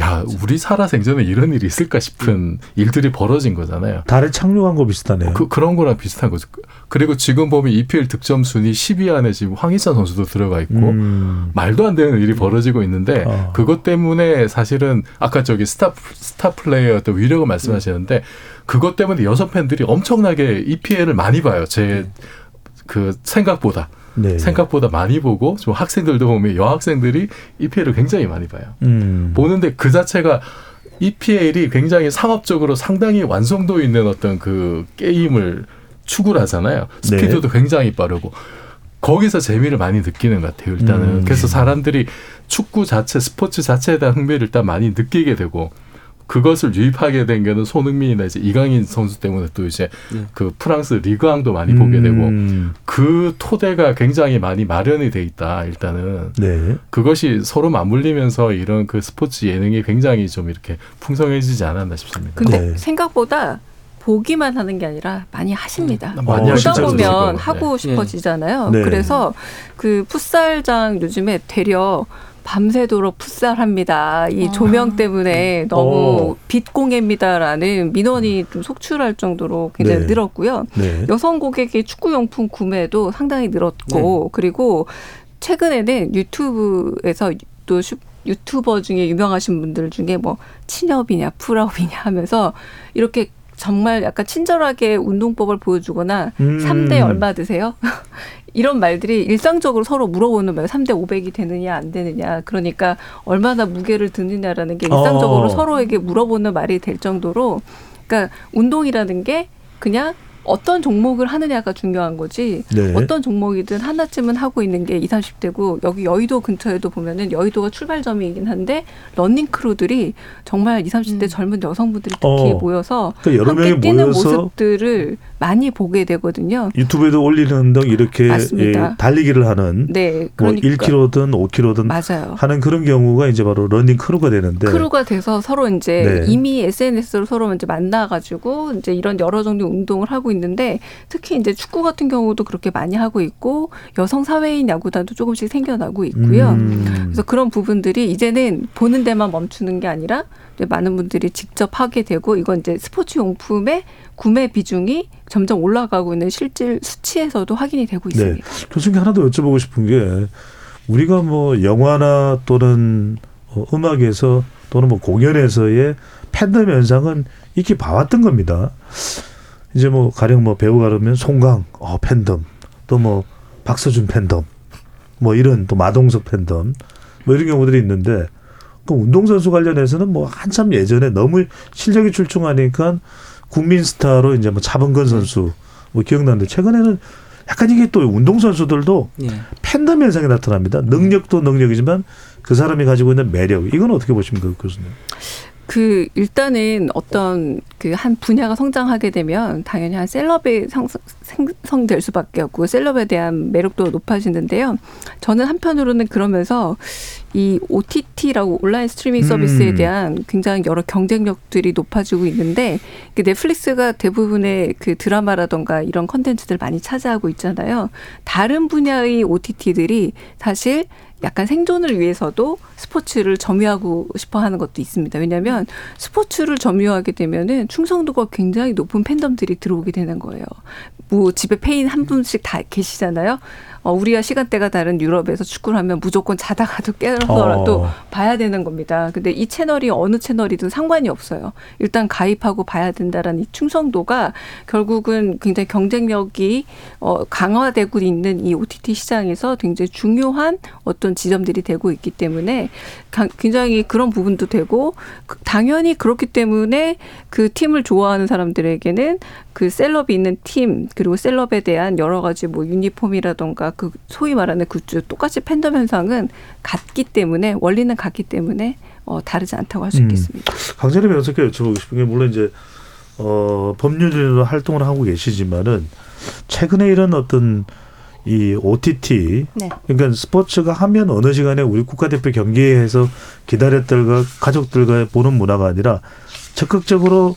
야 우리 살아 생전에 이런 일이 있을까 싶은 일들이 벌어진 거잖아요. 달에 착륙한 거 비슷하네요. 그, 그런 거랑 비슷한 거죠. 그리고 지금 보면 EPL 득점 순위 10위 안에 지금 황희찬 선수도 들어가 있고 음. 말도 안 되는 일이 벌어지고 있는데 어. 그것 때문에 사실은 아까 저기 스타 스타 플레이어 또 위력을 말씀하시는데 그것 때문에 여성 팬들이 엄청나게 EPL을 많이 봐요. 제그 생각보다 네. 생각보다 많이 보고 좀 학생들도 보면 여학생들이 EPL을 굉장히 많이 봐요. 음. 보는데 그 자체가 EPL이 굉장히 상업적으로 상당히 완성도 있는 어떤 그 게임을 추구를 하잖아요. 스피드도 굉장히 빠르고 거기서 재미를 많이 느끼는 것 같아요. 일단은 음. 그래서 사람들이 축구 자체, 스포츠 자체에 대한 흥미를 일단 많이 느끼게 되고 그것을 유입하게 된 게는 손흥민이나 이제 이강인 선수 때문에 또 이제 네. 그 프랑스 리그왕도 많이 보게 되고 음, 그 토대가 굉장히 많이 마련이 돼 있다. 일단은 네. 그것이 서로 맞물리면서 이런 그 스포츠 예능이 굉장히 좀 이렇게 풍성해지지 않았나 싶습니다. 근데 네. 생각보다 보기만 하는 게 아니라 많이 하십니다. 음, 많이 어, 보다 보면. 하고 싶어지잖아요. 네. 그래서 그 풋살장 요즘에 되려 밤새도록 풋살합니다. 이 아. 조명 때문에 너무 어. 빛공해입니다라는 민원이 좀 속출할 정도로 굉장히 네. 늘었고요. 네. 여성 고객의 축구 용품 구매도 상당히 늘었고 그리고 최근에는 유튜브에서 또 슈- 유튜버 중에 유명하신 분들 중에 뭐 친협이냐 풀업이냐 하면서 이렇게 정말 약간 친절하게 운동법을 보여주거나 음. 삼 3대 얼마 드세요? 이런 말들이 일상적으로 서로 물어보는 말. 3대 500이 되느냐 안 되느냐. 그러니까 얼마나 무게를 드느냐라는 게 일상적으로 어. 서로에게 물어보는 말이 될 정도로 그러니까 운동이라는 게 그냥 어떤 종목을 하느냐가 중요한 거지 네. 어떤 종목이든 하나쯤은 하고 있는 게 20, 30대고 여기 여의도 근처에도 보면은 여의도가 출발점이긴 한데 러닝 크루들이 정말 20, 30대 음. 젊은 여성분들이 특히 어. 모여서 그러니까 여러 함께 명이 뛰는 모여서 모습들을 많이 보게 되거든요. 유튜브에도 올리는 등 이렇게. 예, 달리기를 하는 네, 뭐 그러니까 1km든 5km든 맞아요. 하는 그런 경우가 이제 바로 러닝 크루가 되는데 크루가 돼서 서로 이제 네. 이미 SNS로 서로 이제 만나가지고 이제 이런 여러 종류 운동을 하고 있는데 특히 이제 축구 같은 경우도 그렇게 많이 하고 있고 여성 사회인 야구단도 조금씩 생겨나고 있고요. 음. 그래서 그런 부분들이 이제는 보는 데만 멈추는 게 아니라 많은 분들이 직접 하게 되고 이건 이제 스포츠 용품의 구매 비중이 점점 올라가고 있는 실질 수치에서도 확인이 되고 네. 있습니다. 교수님 하나 더 여쭤보고 싶은 게 우리가 뭐 영화나 또는 어, 음악에서 또는 뭐 공연에서의 팬덤 현상은 익히 봐왔던 겁니다. 이제 뭐 가령 뭐 배우 가르면 송강 어 팬덤 또 뭐 박서준 팬덤 뭐 이런 또 마동석 팬덤 뭐 이런 경우들이 있는데 그 운동선수 관련해서는 뭐 한참 예전에 너무 실력이 출중하니까 국민 스타로 이제 뭐 차범근 선수 뭐 기억나는데 최근에는 약간 이게 또 운동선수들도 예. 팬덤 현상이 나타납니다. 능력도 능력이지만 그 사람이 가지고 있는 매력 이건 어떻게 보십니까 교수님? 그 일단은 어떤 그 한 분야가 성장하게 되면 당연히 한 셀럽이 상- 생성될 수밖에 없고 셀럽에 대한 매력도 높아지는데요. 저는 한편으로는 그러면서 이 OTT라고 온라인 스트리밍 서비스에 음. 대한 굉장히 여러 경쟁력들이 높아지고 있는데 그 넷플릭스가 대부분의 그 드라마라던가 이런 컨텐츠들 많이 차지하고 있잖아요. 다른 분야의 OTT들이 사실 약간 생존을 위해서도 스포츠를 점유하고 싶어 하는 것도 있습니다. 왜냐하면 스포츠를 점유하게 되면은 충성도가 굉장히 높은 팬덤들이 들어오게 되는 거예요. 뭐 집에 페인 한 분씩 다 계시잖아요. 어, 우리와 시간대가 다른 유럽에서 축구를 하면 무조건 자다가도 깨어서라도 어. 봐야 되는 겁니다. 근데 이 채널이 어느 채널이든 상관이 없어요. 일단 가입하고 봐야 된다라는 이 충성도가 결국은 굉장히 경쟁력이 어, 강화되고 있는 이 OTT 시장에서 굉장히 중요한 어떤 지점들이 되고 있기 때문에 가- 굉장히 그런 부분도 되고 그- 당연히 그렇기 때문에 그 팀을 좋아하는 사람들에게는 그 셀럽이 있는 팀 그리고 셀럽에 대한 여러 가지 뭐 유니폼이라던가 그 소위 말하는 굿즈 똑같이 팬덤 현상은 같기 때문에 원리는 같기 때문에 어, 다르지 않다고 할수 음. 있겠습니다. 강재림 변호사께 여쭤보고 싶은 게 물론 이제 어, 법률로 활동을 하고 계시지만은 최근에 이런 어떤 이 OTT 네. 그러니까 스포츠가 하면 어느 시간에 우리 국가대표 경기에서 기다렸들과 가족들과 보는 문화가 아니라 적극적으로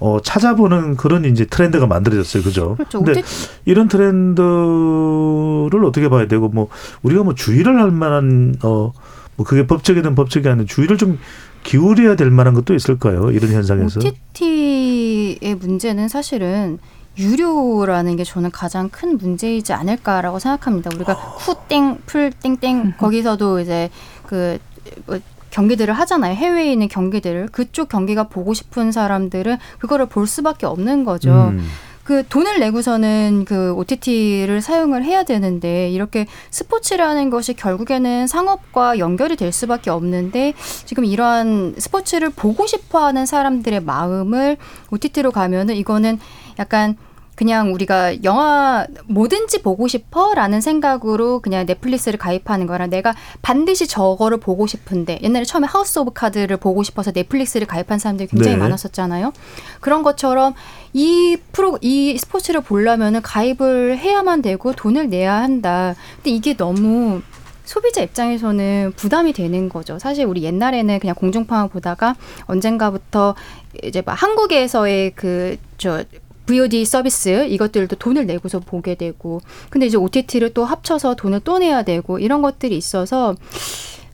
어, 찾아보는 그런 이제 트렌드가 만들어졌어요. 그죠? 그렇죠. 근데 이런 트렌드를 어떻게 봐야 되고 뭐 우리가 뭐 주의를 할 만한 어 뭐 그게 법적이든 법적이 아닌 주의를 좀 기울여야 될 만한 것도 있을까요? 이런 현상에서. OTT의 문제는 사실은 유료라는 게 저는 가장 큰 문제이지 않을까라고 생각합니다. 우리가 쿠땡 풀땡땡 거기서도 이제 그 뭐, 경기들을 하잖아요. 해외에 있는 경기들을 그쪽 경기가 보고 싶은 사람들은 그거를 볼 수밖에 없는 거죠. 음. 그 돈을 내고서는 그 OTT를 사용을 해야 되는데 이렇게 스포츠라는 것이 결국에는 상업과 연결이 될 수밖에 없는데 지금 이러한 스포츠를 보고 싶어 하는 사람들의 마음을 OTT로 가면은 이거는 약간 그냥 우리가 영화 뭐든지 보고 싶어라는 생각으로 그냥 넷플릭스를 가입하는 거라 내가 반드시 저거를 보고 싶은데 옛날에 처음에 하우스 오브 카드를 보고 싶어서 넷플릭스를 가입한 사람들이 굉장히 네. 많았었잖아요. 그런 것처럼 이 프로 이 스포츠를 보려면은 가입을 해야만 되고 돈을 내야 한다. 근데 이게 너무 소비자 입장에서는 부담이 되는 거죠. 사실 우리 옛날에는 그냥 공중파만 보다가 언젠가부터 이제 막 한국에서의 그저 VOD 서비스 이것들도 돈을 내고서 보게 되고 근데 이제 OTT를 또 합쳐서 돈을 또 내야 되고 이런 것들이 있어서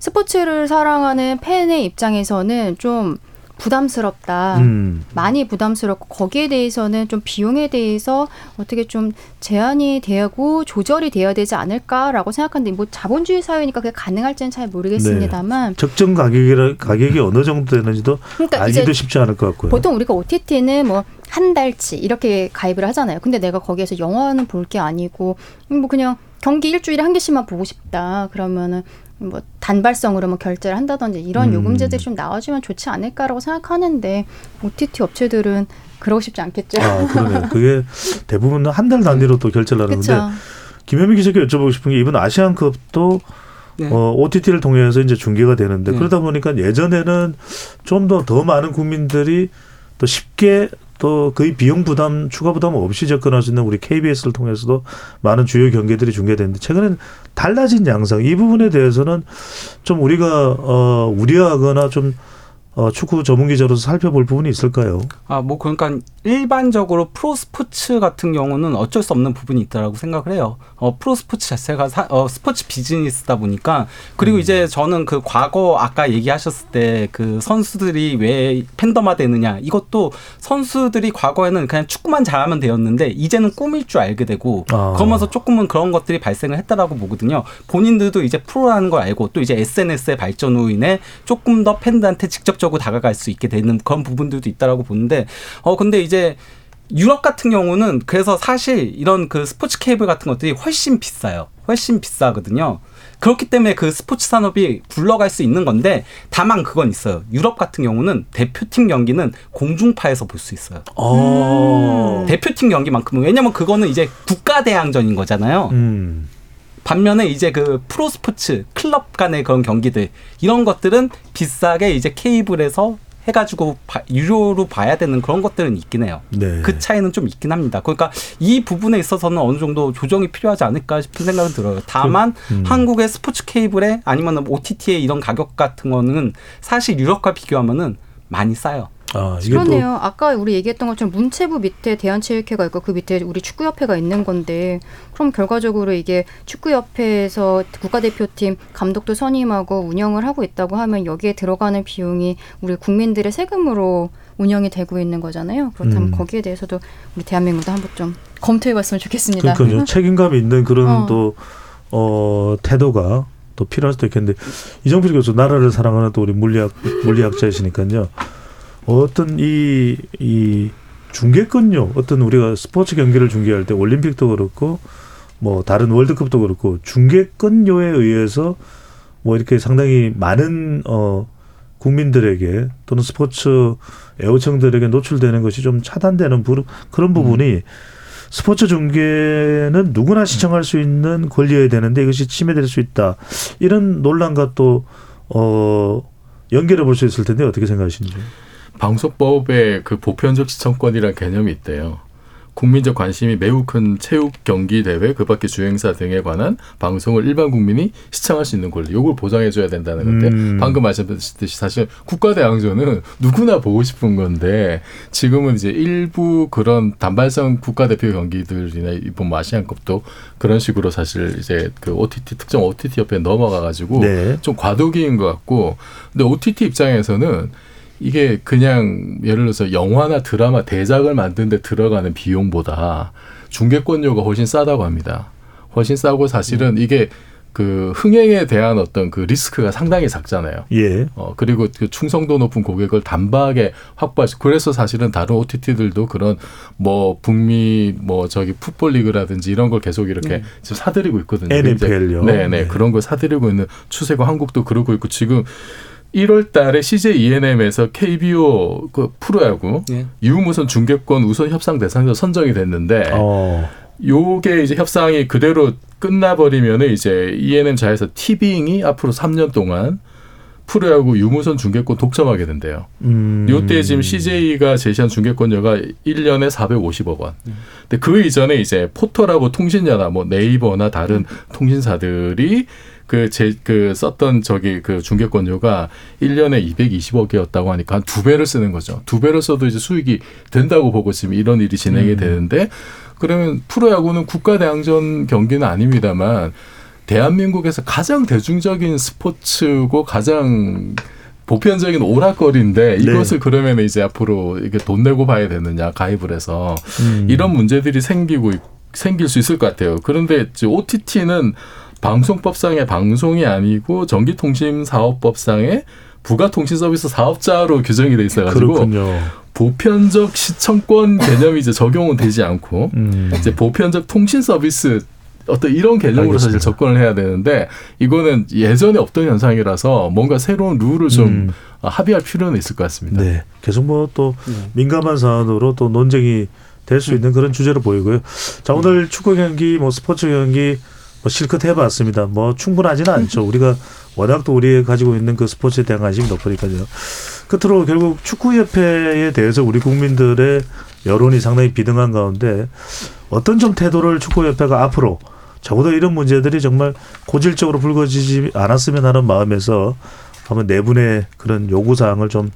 스포츠를 사랑하는 팬의 입장에서는 좀 부담스럽다. 음. 많이 부담스럽고 거기에 대해서는 좀 비용에 대해서 어떻게 좀 제한이 되고 조절이 되어야 되지 않을까라고 생각하는데 뭐 자본주의 사회니까 그게 가능할지는 잘 모르겠습니다만 적정 가격이 가격이 어느 정도 되는지도 그러니까 알기도 쉽지 않을 것 같고요. 보통 우리가 OTT는 뭐 한 달치 이렇게 가입을 하잖아요. 근데 내가 거기에서 영화는 볼 게 아니고 뭐 그냥 경기 일주일에 한 개씩만 보고 싶다. 그러면은 뭐 단발성으로 뭐 결제를 한다든지 이런 음. 요금제들이 좀 나와주면 좋지 않을까라고 생각하는데 OTT 업체들은 그러고 싶지 않겠죠. 아, 그러네. 그게 대부분 한달 단위로 또 결제를 하는데. 김현미 기자께 여쭤보고 싶은 게 이번 아시안컵도 네. 어, OTT를 통해서 이제 중계가 되는데 네. 그러다 보니까 예전에는 좀 더더 많은 국민들이 또 쉽게 또 거의 비용 부담 추가 부담 없이 접근할 수 있는 우리 KBS를 통해서도 많은 주요 경기들이 중계되는데 최근에는 달라진 양상. 이 부분에 대해서는 좀 우리가 어 우려하거나 좀 어, 축구 전문 기자로서 살펴볼 부분이 있을까요? 아, 뭐 그러니까 일반적으로 프로 스포츠 같은 경우는 어쩔 수 없는 부분이 있다라고 생각을 해요. 어, 프로 스포츠 자체가 사, 어, 스포츠 비즈니스다 보니까 그리고 이제 저는 그 과거 아까 얘기하셨을 때 그 선수들이 왜 팬덤화 되느냐 이것도 선수들이 과거에는 그냥 축구만 잘하면 되었는데 이제는 꿈일 줄 알게 되고 아. 그러면서 조금은 그런 것들이 발생을 했다라고 보거든요. 본인들도 이제 프로라는 걸 알고 또 이제 SNS의 발전으로 인해 조금 더 팬들한테 직접적 으로 다가갈 수 있게 되는 그런 부분들도 있다라고 보는데 어 근데 이제 유럽 같은 경우는 그래서 사실 이런 그 스포츠 케이블 같은 것들이 훨씬 비싸요. 훨씬 비싸거든요. 그렇기 때문에 그 스포츠 산업이 굴러갈 수 있는 건데 다만 그건 있어요. 유럽 같은 경우는 대표팀 경기는 공중파에서 볼 수 있어요. 어. 대표팀 경기만큼은 왜냐면 그거는 이제 국가 대항전인 거잖아요. 음. 반면에 이제 그 프로 스포츠 클럽 간의 그런 경기들 이런 것들은 비싸게 이제 케이블에서 해가지고 바- 유료로 봐야 되는 그런 것들은 있긴 해요. 네. 그 차이는 좀 있긴 합니다. 그러니까 이 부분에 있어서는 어느 정도 조정이 필요하지 않을까 싶은 생각은 들어요. 다만 음. 한국의 스포츠 케이블에 아니면 OTT의 이런 가격 같은 거는 사실 유럽과 비교하면은 많이 싸요. 아, 그러네요. 아까 우리 얘기했던 것처럼 문체부 밑에 대한체육회가 있고 그 밑에 우리 축구협회가 있는 건데 그럼 결과적으로 이게 축구협회에서 국가대표팀 감독도 선임하고 운영을 하고 있다고 하면 여기에 들어가는 비용이 우리 국민들의 세금으로 운영이 되고 있는 거잖아요. 그렇다면 음. 거기에 대해서도 우리 대한민국도 한번 좀 검토해봤으면 좋겠습니다. 그러니까요. 책임감 있는 그런 어. 또 어, 태도가 또 필요할 수도 있겠는데 이정필 교수 나라를 사랑하는 또 우리 물리학 물리학자이시니까요. 어떤 이, 이 중계권료 어떤 우리가 스포츠 경기를 중계할 때 올림픽도 그렇고 뭐 다른 월드컵도 그렇고 중계권료에 의해서 뭐 이렇게 상당히 많은 어 국민들에게 또는 스포츠 애호청들에게 노출되는 것이 좀 차단되는 부- 그런 부분이 스포츠 중계는 누구나 시청할 수 있는 권리여야 되는데 이것이 침해될 수 있다. 이런 논란과 또, 어, 연결해 볼 수 있을 텐데 어떻게 생각하시는지. 방송법에 그 보편적 시청권이라는 개념이 있대요. 국민적 관심이 매우 큰 체육 경기 대회 그밖에 주행사 등에 관한 방송을 일반 국민이 시청할 수 있는 권리 요걸 보장해 줘야 된다는 건데 음. 방금 말씀드렸듯이 사실 국가 대항전은 누구나 보고 싶은 건데 지금은 이제 일부 그런 단발성 국가대표 경기들이나 이번 뭐 아시안컵도 그런 식으로 사실 이제 그 OTT 특정 OTT 옆에 넘어가 가지고 네. 좀 과도기인 것 같고 근데 OTT 입장에서는 이게 그냥 예를 들어서 영화나 드라마 대작을 만드는데 들어가는 비용보다 중개권료가 훨씬 싸다고 합니다. 훨씬 싸고 사실은 이게 그 흥행에 대한 어떤 그 리스크가 상당히 작잖아요. 예. 어 그리고 그 충성도 높은 고객을 단박에 확보하시. 그래서 사실은 다른 OTT들도 그런 뭐 북미 뭐 저기 풋볼 리그라든지 이런 걸 계속 이렇게 지금 사들이고 있거든요. NFL 요. 네네 네. 그런 걸 사들이고 있는 추세고 한국도 그러고 있고 지금 1월 달에 CJ ENM에서 KBO 그 프로야구 예. 유무선 중계권 우선 협상 대상자 선정이 됐는데 어. 요게 이제 협상이 그대로 끝나버리면은 이제 ENM 자에서 티빙이 앞으로 3년 동안 프로야구 유무선 중계권 독점하게 된대요. 음. 요때 지금 CJ가 제시한 중계권료가 1년에 450억 원. 근데 그 이전에 이제 포털하고 통신사나 뭐 네이버나 다른 통신사들이 그제그 썼던 저기 그 중계권료가 1년에 220억이었다고 하니까 한 두 배를 쓰는 거죠. 두 배를 써도 이제 수익이 된다고 보고 지금 이런 일이 진행이 음. 되는데 그러면 프로야구는 국가 대항전 경기는 아닙니다만 대한민국에서 가장 대중적인 스포츠고 가장 보편적인 오락거리인데 네. 이것을 그러면 이제 앞으로 이게 돈 내고 봐야 되느냐 가입을 해서 음. 이런 문제들이 생기고 있- 생길 수 있을 것 같아요. 그런데 OTT는 방송법상의 방송이 아니고 전기통신사업법상의 부가통신서비스 사업자로 규정이 돼 있어가지고 그렇군요. 보편적 시청권 개념이 이제 적용은 되지 않고 음. 이제 보편적 통신 서비스 어떤 이런 개념으로 사실 알겠습니다. 접근을 해야 되는데 이거는 예전에 없던 현상이라서 뭔가 새로운 룰을 좀 음. 합의할 필요는 있을 것 같습니다. 네. 계속 뭐또 네. 민감한 사안으로 또 논쟁이 될 수 있는 그런 주제로 보이고요. 자, 오늘 축구 경기, 뭐 스포츠 경기 뭐 실컷 해봤습니다. 뭐 충분하지는 않죠. 우리가 워낙 또 우리 가지고 있는 그 스포츠에 대한 관심이 높으니까요. 끝으로 결국 축구협회에 대해서 우리 국민들의 여론이 상당히 비등한 가운데 어떤 좀 태도를 축구협회가 앞으로 적어도 이런 문제들이 정말 고질적으로 불거지지 않았으면 하는 마음에서 한번 내분의 그런 요구사항을 좀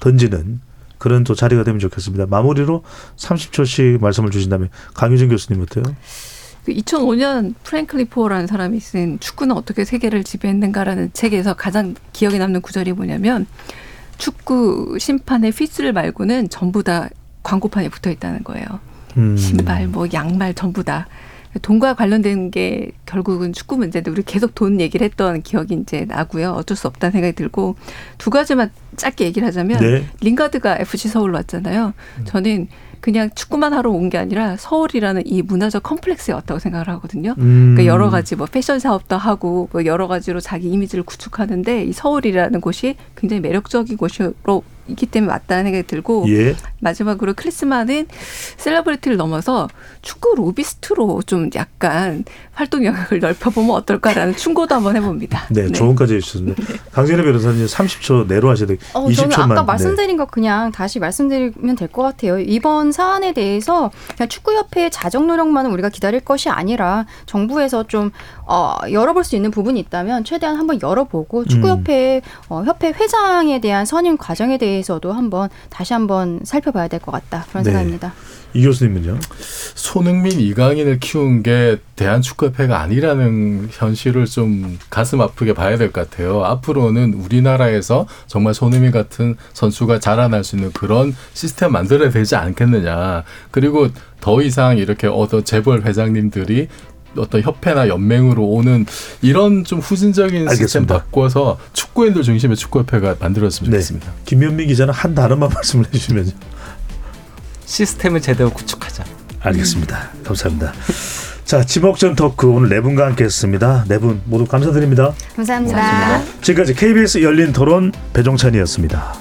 던지는 그런 또 자리가 되면 좋겠습니다. 마무리로 30초씩 말씀을 주신다면 강유진 교수님 어때요? 그 2005년 프랭클리 포어라는 사람이 쓴 축구는 어떻게 세계를 지배했는가라는 책에서 가장 기억에 남는 구절이 뭐냐면 축구 심판의 휘슬 말고는 전부 다 광고판에 붙어 있다는 거예요. 음. 신발, 뭐 양말 전부 다. 돈과 관련된 게 결국은 축구 문제인데 우리 계속 돈 얘기를 했던 기억이 이제 나고요. 어쩔 수 없다는 생각이 들고 두 가지만 짧게 얘기를 하자면 네. 링가드가 FC 서울로 왔잖아요. 저는 그냥 축구만 하러 온 게 아니라 서울이라는 이 문화적 컴플렉스에 왔다고 생각을 하거든요. 음. 그러니까 여러 가지 뭐 패션 사업도 하고 뭐 여러 가지로 자기 이미지를 구축하는데 이 서울이라는 곳이 굉장히 매력적인 곳으로 있기 때문에 왔다는 생각이 들고 예. 마지막으로 클린스만은 셀러브리티를 넘어서 축구 로비스트로 좀 약간 활동 영역을 넓혀보면 어떨까라는 충고도 한번 해봅니다. 네, 조언까지 해주셨습니다. 강진혜 변호사님 30초 내로 하셔야 돼요. 어, 20초만. 저는 아까 네. 말씀드린 거 그냥 다시 말씀드리면 될 것 같아요. 이번 사안에 대해서 그냥 축구협회의 자정 노력만은 우리가 기다릴 것이 아니라 정부에서 좀 어, 열어볼 수 있는 부분이 있다면 최대한 한번 열어보고 축구협회 어, 협회 회장에 대한 선임 과정에 대해서도 한번 다시 한번 살펴 봐야 될 것 같다 그런 네. 생각입니다. 이 교수님은요? 손흥민, 이강인을 키운 게 대한축구협회가 아니라는 현실을 좀 가슴 아프게 봐야 될 것 같아요. 앞으로는 우리나라에서 정말 손흥민 같은 선수가 자라날 수 있는 그런 시스템 만들어야 되지 않겠느냐. 그리고 더 이상 이렇게 어떤 재벌 회장님들이 어떤 협회나 연맹으로 오는 이런 좀 후진적인 시스템 알겠습니다. 바꿔서 축구인들 중심의 축구협회가 만들어졌으면 네. 좋겠습니다. 김현민 기자는 한 단어만 말씀을 해주시면요. 시스템을 제대로 구축하자. 알겠습니다. 감사합니다. 자, 지목전 토크 오늘 네 분과 함께했습니다. 네 분 모두 감사드립니다. 감사합니다. 지금까지 KBS 열린 토론 배종찬이었습니다.